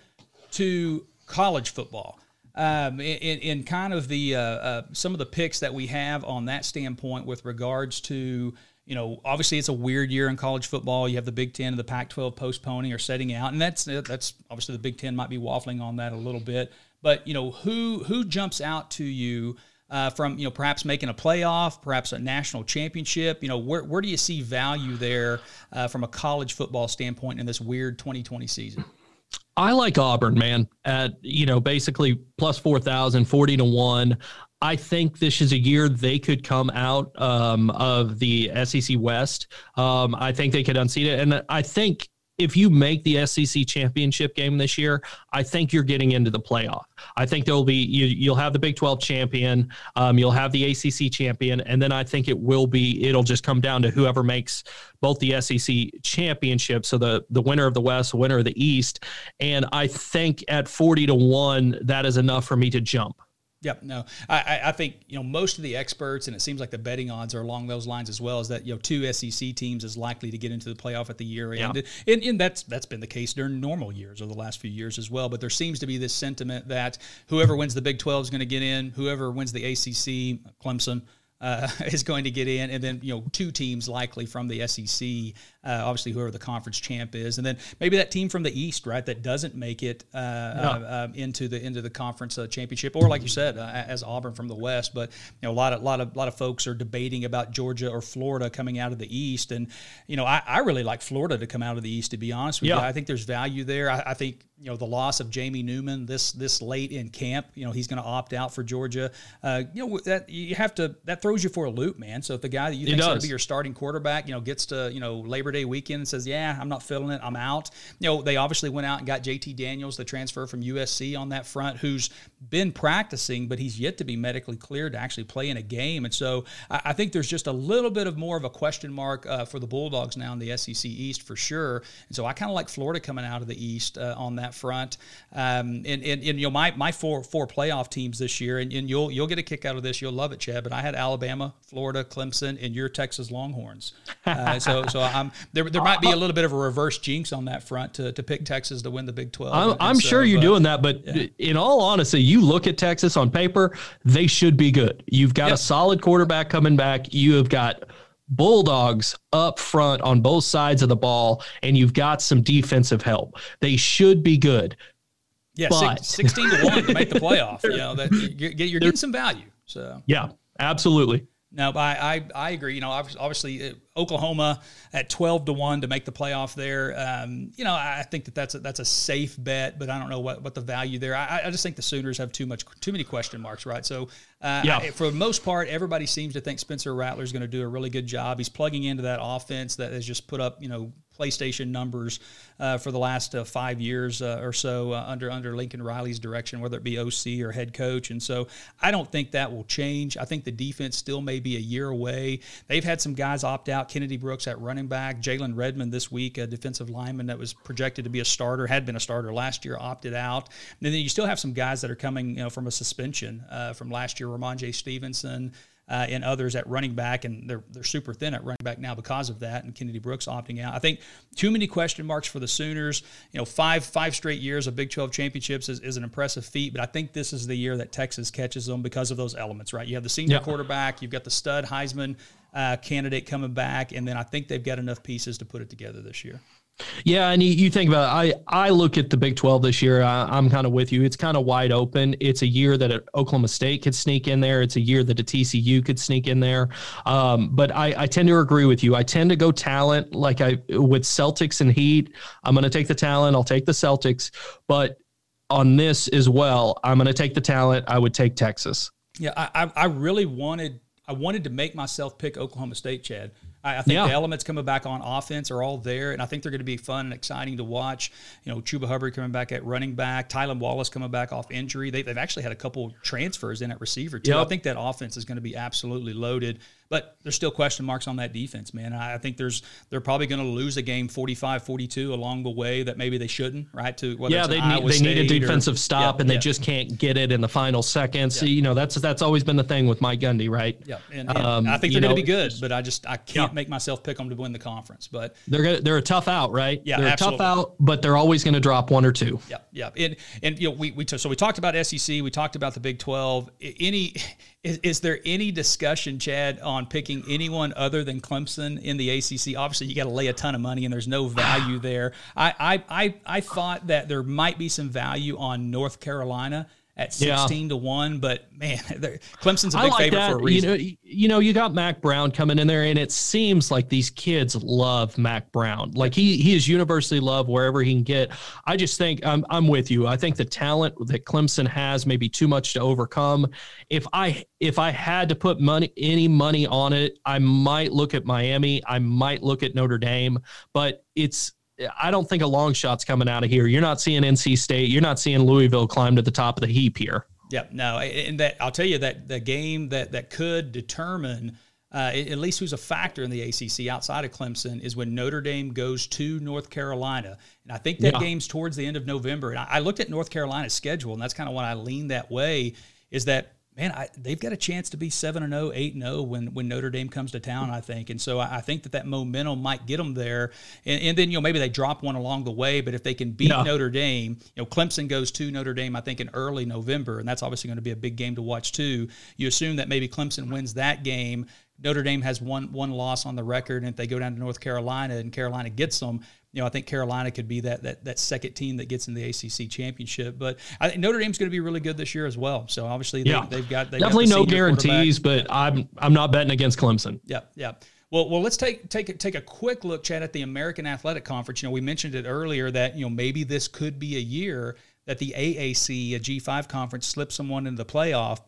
to college football um, in, in, kind of the uh, uh, some of the picks that we have on that standpoint with regards to you know obviously it's a weird year in college football. You have the Big Ten and the Pac-12 postponing or setting out, and that's that's obviously the Big Ten might be waffling on that a little bit. But you know who who jumps out to you? Uh, from you know perhaps making a playoff, perhaps a national championship. You know where where do you see value there uh, from a college football standpoint in this weird 2020 season? I like Auburn, man, at, you know, basically plus 4,000, 40 to 1. I think this is a year they could come out um, of the SEC West. Um, I think they could unseat it. And I think if you make the SEC championship game this year, I think you're getting into the playoff. I think there will be you, will have the Big 12 champion, um, you'll have the ACC champion, and then I think it will be it'll just come down to whoever makes both the SEC championship, so the the winner of the West, winner of the East, and I think at 40 to one that is enough for me to jump. Yep. No, I, I think you know most of the experts, and it seems like the betting odds are along those lines as well. Is that you know two SEC teams is likely to get into the playoff at the year end, yeah. and, and that's that's been the case during normal years over the last few years as well. But there seems to be this sentiment that whoever wins the Big Twelve is going to get in. Whoever wins the ACC, Clemson, uh, is going to get in, and then you know two teams likely from the SEC, uh, obviously whoever the conference champ is, and then maybe that team from the East, right, that doesn't make it uh, uh um, into the into the conference uh, championship, or like you said, uh, as Auburn from the West. But you know a lot of lot of lot of folks are debating about Georgia or Florida coming out of the East, and you know I, I really like Florida to come out of the East. To be honest with yeah. you, I think there's value there. I, I think you know the loss of Jamie Newman this this late in camp. You know he's going to opt out for Georgia. Uh, you know that you have to that throws you for a loop, man. So if the guy that you think is going to be your starting quarterback, you know, gets to you know Labor Day weekend and says, "Yeah, I'm not feeling it, I'm out." You know they obviously went out and got JT Daniels, the transfer from USC, on that front, who's been practicing, but he's yet to be medically cleared to actually play in a game. And so I, I think there's just a little bit of more of a question mark uh, for the Bulldogs now in the SEC East for sure. And so I kind of like Florida coming out of the East uh, on that front. Um, and, and, and, you know my, my four four playoff teams this year, and, and you'll you'll get a kick out of this. You'll love it, Chad. But I had Alabama, Florida, Clemson, and your Texas Longhorns. Uh, so so I'm there. There might be a little bit of a reverse jinx on that front to, to pick Texas to win the Big Twelve. I'm, I'm so, sure you're but, doing that, but yeah. in all honesty, you look at Texas on paper, they should be good. You've got yep. a solid quarterback coming back. You have got Bulldogs up front on both sides of the ball, and you've got some defensive help. They should be good. Yeah, but, 16 to 1 to make the playoff. You know, that you're, you're getting some value. So, yeah, absolutely. No, I, I, I agree. You know, obviously Oklahoma at twelve to one to make the playoff there. Um, you know, I think that that's a, that's a safe bet, but I don't know what, what the value there. I, I just think the Sooners have too much too many question marks, right? So, uh, yeah. I, for the most part, everybody seems to think Spencer Rattler is going to do a really good job. He's plugging into that offense that has just put up you know PlayStation numbers uh, for the last uh, five years uh, or so uh, under under Lincoln Riley's direction, whether it be OC or head coach. And so I don't think that will change. I think the defense still may be a year away. They've had some guys opt out. Kennedy Brooks at running back, Jalen Redmond this week, a defensive lineman that was projected to be a starter, had been a starter last year, opted out. And then you still have some guys that are coming, you know, from a suspension uh, from last year. Rhamondre Stevenson uh, and others at running back, and they're they're super thin at running back now because of that. And Kennedy Brooks opting out. I think too many question marks for the Sooners. You know, five five straight years of Big 12 championships is, is an impressive feat, but I think this is the year that Texas catches them because of those elements. Right, you have the senior yep. quarterback, you've got the stud Heisman uh, candidate coming back, and then I think they've got enough pieces to put it together this year. Yeah, and you, you, think about it, I I look at the Big Twelve this year. I, am kind of with you. It's kind of wide open. It's a year that Oklahoma State could sneak in there. It's a year that a TCU could sneak in there. Um, but I, I tend to agree with you. I tend to go talent like I with Celtics and Heat. I'm going to take the talent. I'll take the Celtics. But on this as well, I'm going to take the talent. I would take Texas. Yeah, I I really wanted I wanted to make myself pick Oklahoma State, Chad. I, I think yeah. the elements coming back on offense are all there, and I think they're going to be fun and exciting to watch. You know, Chuba Hubbard coming back at running back, Tylan Wallace coming back off injury. They, have actually had a couple transfers in at receiver too. Yep. I think that offense is going to be absolutely loaded. But there's still question marks on that defense, man. I think there's they're probably going to lose a game 45-42 along the way that maybe they shouldn't, right? To yeah, they need they need a defensive or, stop yeah, and yeah. they just can't get it in the final seconds. Yeah. You know, that's that's always been the thing with Mike Gundy, right? Yeah, and, and um, I think they're going to be good, but I just I can't make myself pick them to win the conference. But they're gonna, they're a tough out, right? Yeah, they're absolutely. a tough out, but they're always going to drop one or two. Yeah, yeah, and and you know we we t- so we talked about SEC, we talked about the Big Twelve. Any is, is there any discussion, Chad, on picking anyone other than Clemson in the ACC? Obviously, you got to lay a ton of money, and there's no value there. I, I, I, I thought that there might be some value on North Carolina at 16 yeah. to 1 but man clemson's a big like favorite that. for a reason. you know, you know you got Mack Brown coming in there and it seems like these kids love Mack Brown. Like he he is universally loved wherever he can get. I just think i'm, I'm with you. I think the talent that clemson has may be too much to overcome. If i if i had to put money any money on it i might look at miami. I might look at notre dame. But it's I don't think a long shot's coming out of here. You're not seeing NC State. You're not seeing Louisville climb to the top of the heap here. Yeah, no, and that I'll tell you that the game that that could determine uh, at least who's a factor in the ACC outside of Clemson is when Notre Dame goes to North Carolina, and I think that yeah. game's towards the end of November. And I, I looked at North Carolina's schedule, and that's kind of what I lean that way. Is that man, I, they've got a chance to be 7 and 0, 8 and 0 when, when Notre Dame comes to town, I think. And so I, I think that that momentum might get them there. And, and, then, you know, maybe they drop one along the way, but if they can beat yeah. Notre Dame, you know, Clemson goes to Notre Dame, I think, in early November, and that's obviously going to be a big game to watch too. You assume that maybe Clemson wins that game. Notre Dame has one one loss on the record, and if they go down to North Carolina and Carolina gets them, you know, I think Carolina could be that that that second team that gets in the ACC championship. But I think Notre Dame's going to be really good this year as well. So obviously, they, yeah. they've got they've definitely got no guarantees, but I'm I'm not betting against Clemson. Yeah, yeah. Well, well, let's take take take a quick look, Chad, at the American Athletic Conference. You know, we mentioned it earlier that you know maybe this could be a year that the AAC, a G5 conference, slips someone into the playoff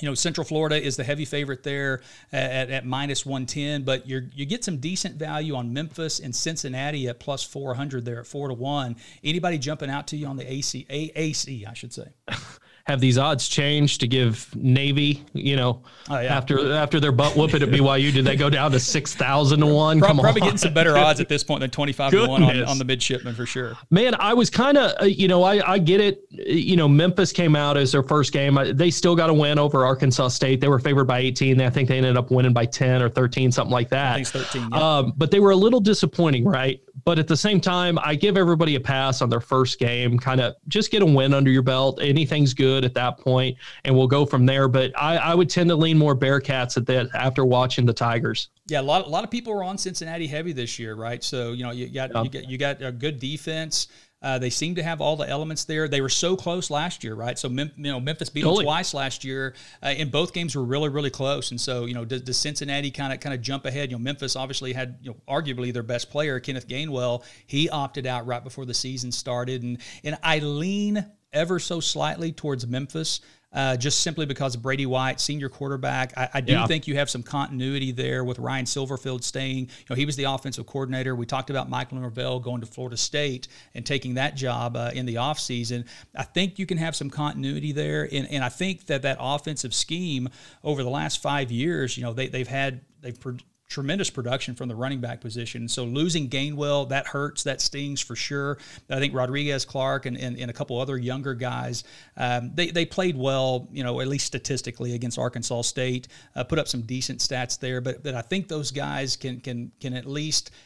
you know, Central Florida is the heavy favorite there at, at minus 110, but you you get some decent value on Memphis and Cincinnati at plus 400 there at 4 to 1. Anybody jumping out to you on the AC, AAC, I should say? have these odds changed to give Navy, you know, oh, yeah. after after their butt whooping at BYU, did they go down to six thousand to one? Come probably on. getting some better odds at this point than twenty five to one on, on, the midshipman for sure. Man, I was kind of, uh, you know, I I get it. You know, Memphis came out as their first game. They still got a win over Arkansas State. They were favored by eighteen. I think they ended up winning by ten or thirteen, something like that. I think thirteen. Yeah. Um, but they were a little disappointing, right? But at the same time, I give everybody a pass on their first game. Kind of just get a win under your belt. Anything's good at that point, and we'll go from there. But I, I would tend to lean more Bearcats at that after watching the Tigers. Yeah, a lot, a lot of people are on Cincinnati heavy this year, right? So you know you got you got you got a good defense. Uh, they seem to have all the elements there. They were so close last year, right? So Mem- you know Memphis beat totally. them twice last year, uh, and both games were really really close. And so you know does, does Cincinnati kind of kind of jump ahead? You know Memphis obviously had you know arguably their best player Kenneth Gainwell. He opted out right before the season started, and and I lean ever so slightly towards Memphis uh, just simply because of Brady White, senior quarterback. I, I do yeah. think you have some continuity there with Ryan Silverfield staying. You know, he was the offensive coordinator. We talked about Michael Norvell going to Florida State and taking that job uh, in the offseason. I think you can have some continuity there. And, and I think that that offensive scheme over the last five years, you know, they, they've had, they've tremendous production from the running back position. So losing Gainwell, that hurts, that stings for sure. I think Rodrigues Clark and, and, and a couple other younger guys, um, they, they played well, you know, at least statistically against Arkansas State, uh, put up some decent stats there. But, but I think those guys can, can, can at least –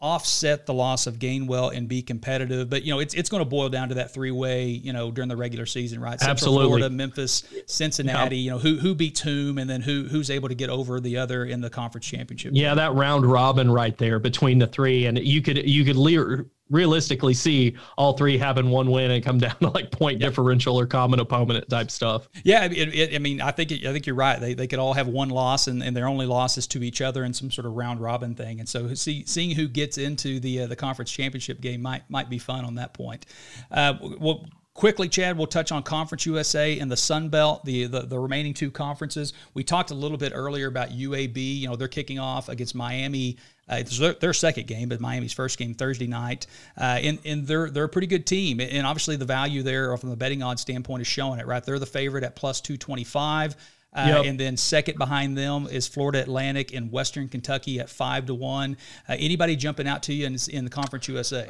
offset the loss of Gainwell and be competitive. But you know, it's it's going to boil down to that three way. You know, during the regular season, right? Central Absolutely. Florida, Memphis, Cincinnati. You know, who who beats whom, and then who who's able to get over the other in the conference championship. Yeah, that round robin right there between the three, and you could you could le- realistically see all three having one win and come down to like point yep. differential or common opponent type stuff. Yeah, it, it, I mean, I think it, I think you're right. They, they could all have one loss, and, and their only loss is to each other in some sort of round robin thing. And so, see, seeing who gets into the uh, the conference championship game might might be fun on that point. Uh, well, Quickly, Chad, we'll touch on Conference USA and the Sun Belt, the, the, the remaining two conferences. We talked a little bit earlier about UAB. You know, they're kicking off against Miami. Uh, it's their, their, second game, but Miami's first game Thursday night. Uh, and and they're they're a pretty good team. And obviously, the value there from the betting odds standpoint is showing it, right? They're the favorite at plus 225. Uh, yep. And then second behind them is Florida Atlantic and Western Kentucky at five to one. Uh, anybody jumping out to you in, in the Conference USA?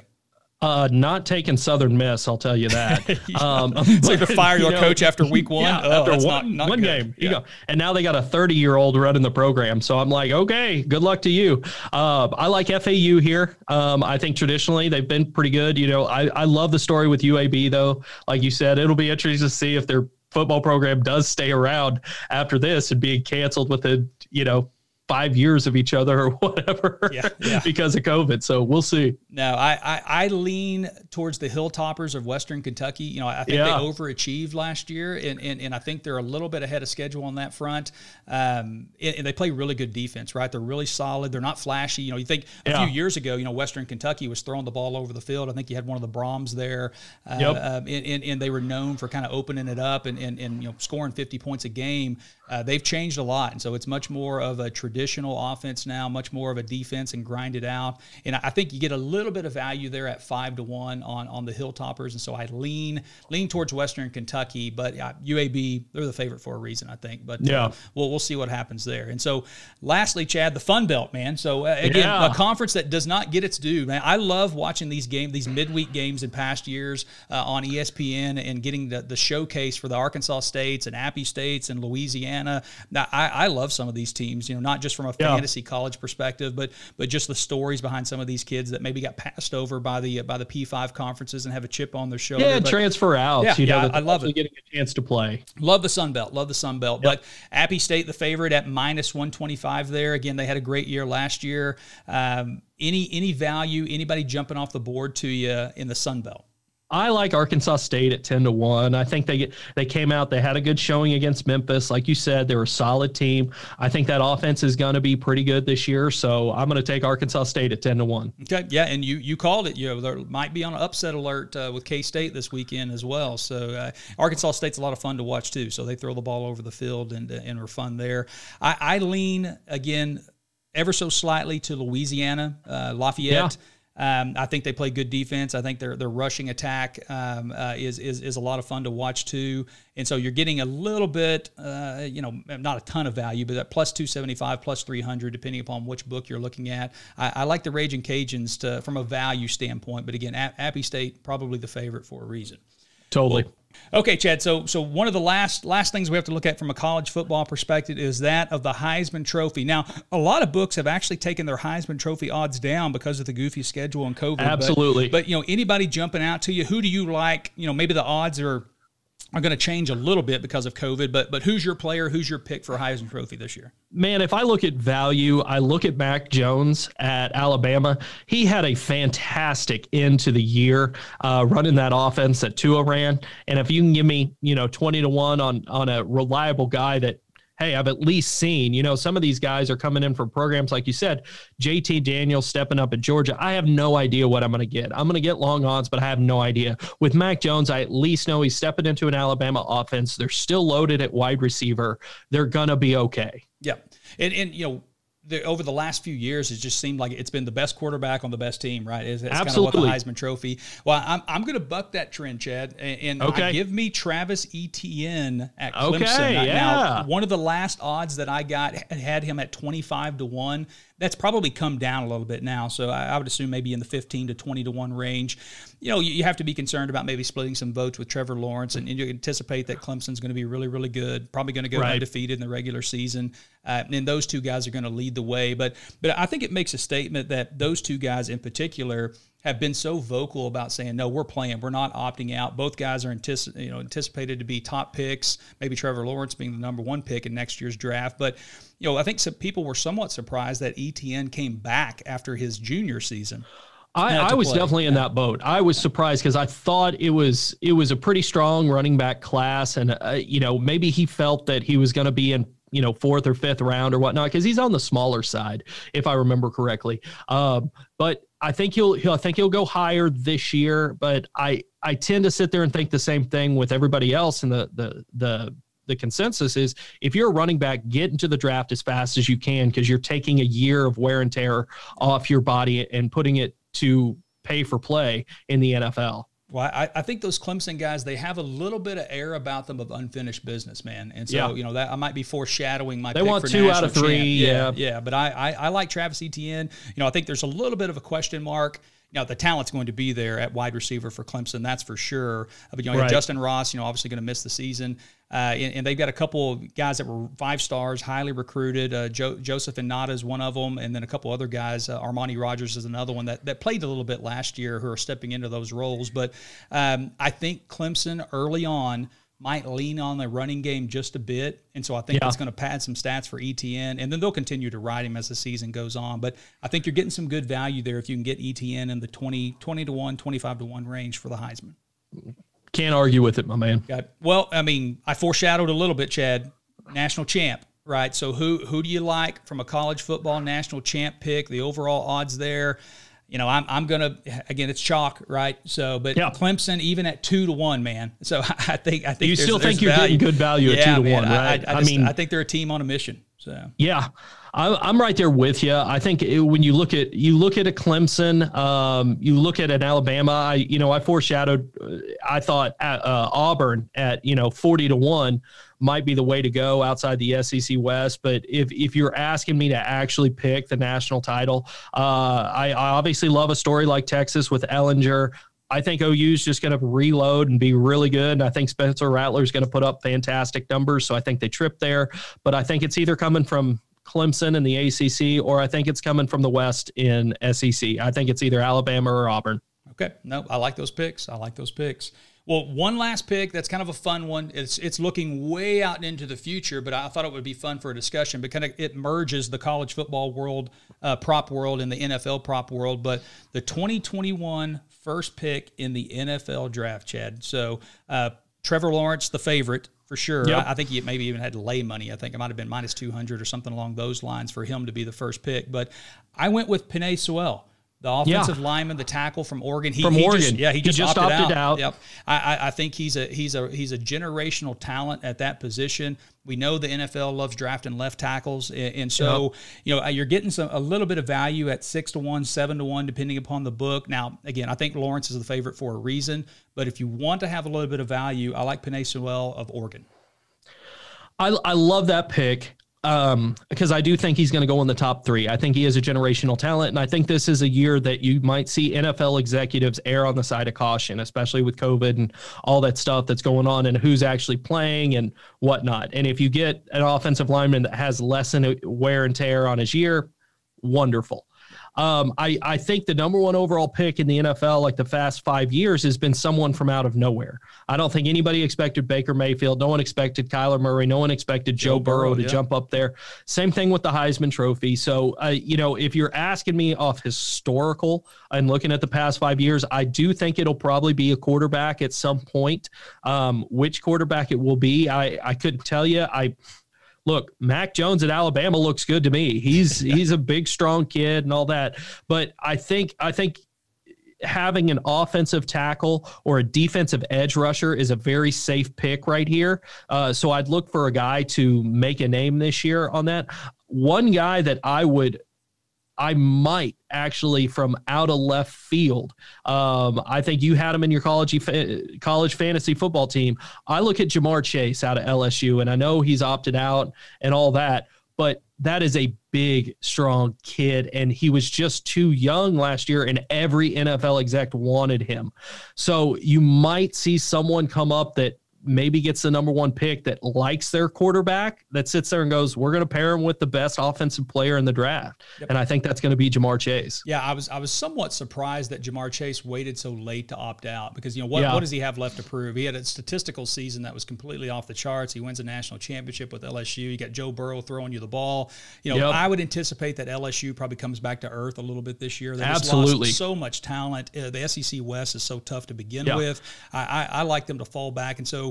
Uh, not taking Southern Miss, I'll tell you that. um, so to fire your know, coach after week one, yeah, oh, after one, not, not one game, yeah. you go. And now they got a 30 year old running the program. So I'm like, okay, good luck to you. Uh, I like FAU here. Um, I think traditionally they've been pretty good. You know, I, I love the story with UAB though. Like you said, it'll be interesting to see if their football program does stay around after this and being canceled within, you know, five years of each other or whatever yeah, yeah. because of COVID. So we'll see. No, I, I, I, lean towards the Hilltoppers of Western Kentucky. You know, I think yeah. they overachieved last year, and, and, and I think they're a little bit ahead of schedule on that front. Um, and, and, they play really good defense, right? They're really solid. They're not flashy. You know, you think a few years ago, you know, Western Kentucky was throwing the ball over the field. I think you had one of the Brohms there, uh, yep. uh, and, and, and, they were known for kind of opening it up and, and, and you know scoring 50 points a game. Uh, they've changed a lot, and so it's much more of a tradition traditional offense now, much more of a defense and grind it out. And I think you get a little bit of value there at five to one on on the Hilltoppers, and so I lean lean towards Western Kentucky, but uh, UAB they're the favorite for a reason, I think. But uh, yeah, we'll we'll see what happens there. And so, lastly, Chad, the Fun Belt, man. So uh, again, yeah. a conference that does not get its due. Man, I love watching these games, these midweek games in past years uh, on ESPN, and getting the the showcase for the Arkansas states and Appy states and Louisiana. Now, I, I love some of these teams. You know, not just from a yeah. fantasy college perspective, but but just the stories behind some of these kids that maybe got passed over by the by the P5 conferences and have a chip on their shoulder. Yeah, but, transfer out. Yeah, you know, yeah I love it. Getting a chance to play. Love the Sun Belt. Love the Sun Belt. Yep. But Appy State, the favorite at minus 125 there. Again, they had a great year last year. Um, any any value? Anybody jumping off the board to you in the Sun Belt? I like Arkansas State at 10 to 1. I think they get, they came out, they had a good showing against Memphis. Like you said, they're a solid team. I think that offense is going to be pretty good this year. So I'm going to take Arkansas State at 10 to 1. Okay. Yeah. And you, you called it. You know, there might be on an upset alert uh, with K State this weekend as well. So uh, Arkansas State's a lot of fun to watch too. So they throw the ball over the field and, and are fun there. I, I lean again ever so slightly to Louisiana, uh, Lafayette. Yeah. Um, I think they play good defense. I think their their rushing attack um, uh, is, is is a lot of fun to watch too. And so you're getting a little bit, uh, you know, not a ton of value, but at plus 275, plus 300, depending upon which book you're looking at. I, I like the Raging Cajuns to, from a value standpoint, but again, Appy State probably the favorite for a reason. Totally. Okay, Chad. So, so one of the last last things we have to look at from a college football perspective is that of the Heisman Trophy. Now, a lot of books have actually taken their Heisman Trophy odds down because of the goofy schedule and COVID. Absolutely. But, but you know, anybody jumping out to you, who do you like? You know, maybe the odds are are going to change a little bit because of COVID. But but who's your player? Who's your pick for Heisman Trophy this year? Man, if I look at value, I look at Mac Jones at Alabama. He had a fantastic end to the year uh, running that offense that Tua ran. And if you can give me, you know, twenty to one on on a reliable guy that hey, I've at least seen, you know, some of these guys are coming in from programs like you said, JT Daniels stepping up at Georgia. I have no idea what I'm going to get. I'm going to get long odds, but I have no idea. With Mac Jones, I at least know he's stepping into an Alabama offense. They're still loaded at wide receiver. They're going to be okay. Yeah. And, and, you know, the, over the last few years, it just seemed like it's been the best quarterback on the best team, right? It's, it's Absolutely. kind of what the Heisman Trophy. Well, I'm, I'm going to buck that trend, Chad, and, and okay. give me Travis Etienne at Clemson. Okay, yeah. Now, one of the last odds that I got had him at 25 to one that's probably come down a little bit now. So I, I, would assume maybe in the 15 to 20 to 1 range. You know, you, you have to be concerned about maybe splitting some votes with Trevor Lawrence, and, and you anticipate that Clemson's going to be really, really good, probably going to go right. undefeated in the regular season. Uh, and those two guys are going to lead the way. But, but I think it makes a statement that those two guys in particular – have been so vocal about saying no, we're playing, we're not opting out. Both guys are antici- you know anticipated to be top picks. Maybe Trevor Lawrence being the number one pick in next year's draft, but you know I think some people were somewhat surprised that Etienne came back after his junior season. I, I was play. definitely in that boat. I was surprised because I thought it was it was a pretty strong running back class, and uh, you know maybe he felt that he was going to be in you know fourth or fifth round or whatnot because he's on the smaller side if I remember correctly. Um, but I think he'll, he'll I think he'll go higher this year, but I I tend to sit there and think the same thing with everybody else and the the the the consensus is if you're a running back, get into the draft as fast as you can because you're taking a year of wear and tear off your body and putting it to pay for play in the NFL. Well, I, I, think those Clemson guys, they have a little bit of air about them of unfinished business, man. And so, yeah. you know, that I might be foreshadowing my they want two out of three. Yeah, yeah. yeah. But I, I, I, like Travis Etienne. You know, I think there's a little bit of a question mark. You know, the talent's going to be there at wide receiver for Clemson, that's for sure. But, you know, right. Justin Ross, you know, obviously going to miss the season. Uh, and, and, they've got a couple of guys that were five stars, highly recruited. Uh, jo- Joseph Ngata is one of them, and then a couple other guys. Uh, Armani Rogers is another one that, that played a little bit last year who are stepping into those roles. But um, I think Clemson early on might lean on the running game just a bit. And so I think yeah. that's going to pad some stats for Etienne, And then they'll continue to ride him as the season goes on. But I think you're getting some good value there if you can get Etienne in the 20, 20 to 1, 25 to 1 range for the Heisman. Can't argue with it, my man. Well, I mean, I foreshadowed a little bit, Chad. National champ, right? So who who do you like from a college football national champ pick? The overall odds there. You know, I'm, I'm gonna again. It's chalk, right? So, but yeah. Clemson even at two to one, man. So I think I think you still think you're value. getting good value yeah, at two man, to one, right? I, I, I, mean, I think they're a team on a mission. So yeah, I'm right there with you. I think it, when you look at you look at a Clemson, um, you look at an Alabama. I you know I foreshadowed. Uh, I thought at, uh, Auburn at you know forty to one might be the way to go outside the SEC West. But if if you're asking me to actually pick the national title, uh, I, I obviously love a story like Texas with Ehlinger. I think OU is just going to reload and be really good. And I think Spencer Rattler is going to put up fantastic numbers. So I think they trip there. But I think it's either coming from Clemson in the ACC, or I think it's coming from the West in SEC. I think it's either Alabama or Auburn. Okay, no, I like those picks. I like those picks. Well, one last pick that's kind of a fun one. It's it's looking way out into the future, but I thought it would be fun for a discussion. But kind of it merges the college football world, uh, prop world, and the NFL prop world. But the 2021 first pick in the NFL draft, Chad. So uh, Trevor Lawrence, the favorite for sure. Yep. I, I, think he maybe even had lay money. I think it might have been minus 200 or something along those lines for him to be the first pick. But I went with Penei Sewell. The offensive yeah. lineman, the tackle from Oregon. He, from he Oregon, just, yeah, he just, he just opted, opted out. out. Yep, I, I think he's a he's a he's a generational talent at that position. We know the NFL loves drafting left tackles, and, so yep. you know you're getting some a little bit of value at six to one, seven to one, depending upon the book. Now, again, I think Lawrence is the favorite for a reason, but if you want to have a little bit of value, I like Penei Sewell of Oregon. I, I love that pick um, because I do think he's going to go in the top three. I think he is a generational talent, and I think this is a year that you might see NFL executives err on the side of caution, especially with COVID and all that stuff that's going on, and who's actually playing and whatnot. And if you get an offensive lineman that has less wear and tear on his year, wonderful. Um, I, I think the number one overall pick in the NFL, like the past five years, has been someone from out of nowhere. I don't think anybody expected Baker Mayfield. No one expected Kyler Murray. No one expected Joe, Joe Burrow, Burrow, to yeah. jump up there. Same thing with the Heisman Trophy. So, uh, you know, if you're asking me off historical and looking at the past five years, I do think it'll probably be a quarterback at some point. Um, which quarterback it will be, I, I couldn't tell you. I look, Mac Jones at Alabama looks good to me. He's he's a big, strong kid and all that. But I think I think having an offensive tackle or a defensive edge rusher is a very safe pick right here. Uh, so I'd look for a guy to make a name this year on that. One guy that I would I might actually from out of left field. Um, I think you had him in your college college fantasy football team. I look at Ja'Marr Chase out of LSU, and I know he's opted out and all that, but that is a big, strong kid, and he was just too young last year, and every NFL exec wanted him. So you might see someone come up that maybe gets the number one pick that likes their quarterback that sits there and goes, "We're going to pair him with the best offensive player in the draft," yep. and I think that's going to be Ja'Marr Chase. Yeah, I was I was somewhat surprised that Ja'Marr Chase waited so late to opt out because you know what yeah. what does he have left to prove? He had a statistical season that was completely off the charts. He wins a national championship with LSU. You got Joe Burrow throwing you the ball. You know, yep. I would anticipate that LSU probably comes back to earth a little bit this year. They Absolutely, so much talent. Uh, the SEC West is so tough to begin yep. with. I, I, I like them to fall back, and so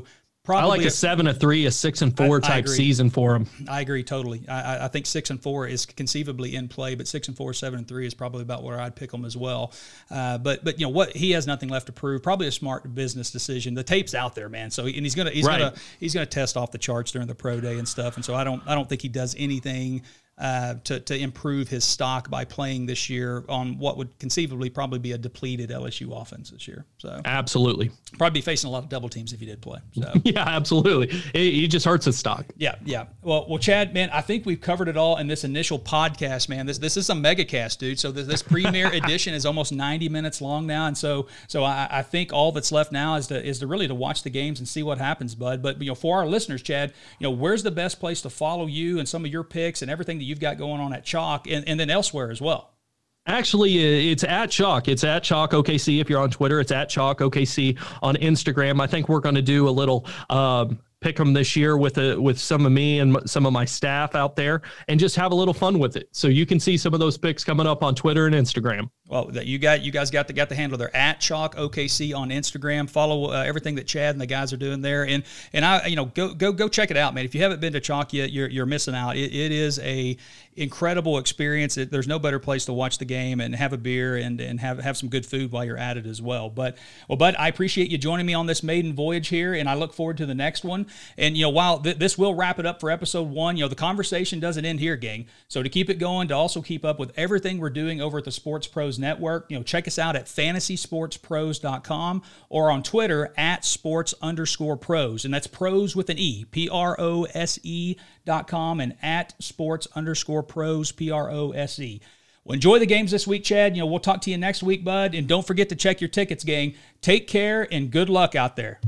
Probably I like a, seven, a three, a six and four I, type I season for him. I agree totally. I, I, think six and four is conceivably in play, but six and four, seven and three is probably about where I'd pick them as well. Uh, but but you know what? He has nothing left to prove. Probably a smart business decision. The tape's out there, man. So and he's gonna he's right. gonna he's gonna test off the charts during the pro day and stuff. And so I don't I don't think he does anything uh, to, to improve his stock by playing this year on what would conceivably probably be a depleted LSU offense this year. So absolutely, probably be facing a lot of double teams if he did play. So yeah, absolutely, he just hurts his stock. Yeah, yeah. Well, well, Chad, man, I think we've covered it all in this initial podcast, man. This this is a mega cast, dude. So this, this premiere edition is almost ninety minutes long now, and so so I, I think all that's left now is to is to really to watch the games and see what happens, bud. But you know, for our listeners, Chad, you know, where's the best place to follow you and some of your picks and everything that you've got going on at Chalk and, and then elsewhere as well. Actually, uh, it's at Chalk. It's at Chalk OKC. If you're on Twitter, it's at Chalk OKC on Instagram. I think we're going to do a little um, pick them this year with a, with some of me and some of my staff out there, and just have a little fun with it. So you can see some of those picks coming up on Twitter and Instagram. Well, that you got you guys got the got the handle there at Chalk OKC on Instagram. Follow uh, everything that Chad and the guys are doing there, and and I you know go go go check it out, man. If you haven't been to Chalk yet, you're you're missing out. it, it is a incredible experience. It, there's no better place to watch the game and have a beer and, and have, have some good food while you're at it as well. But well, Bud, I appreciate you joining me on this maiden voyage here, and I look forward to the next one. And you know, while th- this will wrap it up for episode one, you know, the conversation doesn't end here, gang. So to keep it going, to also keep up with everything we're doing over at the Sports Pros Network, you know, check us out at fantasysportspros.com or on Twitter at sports underscore pros, and that's pros with an e, P R O S E dot com, and at sports underscore pros, P R O S E. Well, enjoy the games this week, Chad. You know, we'll talk to you next week, bud. And don't forget to check your tickets, gang. Take care and good luck out there.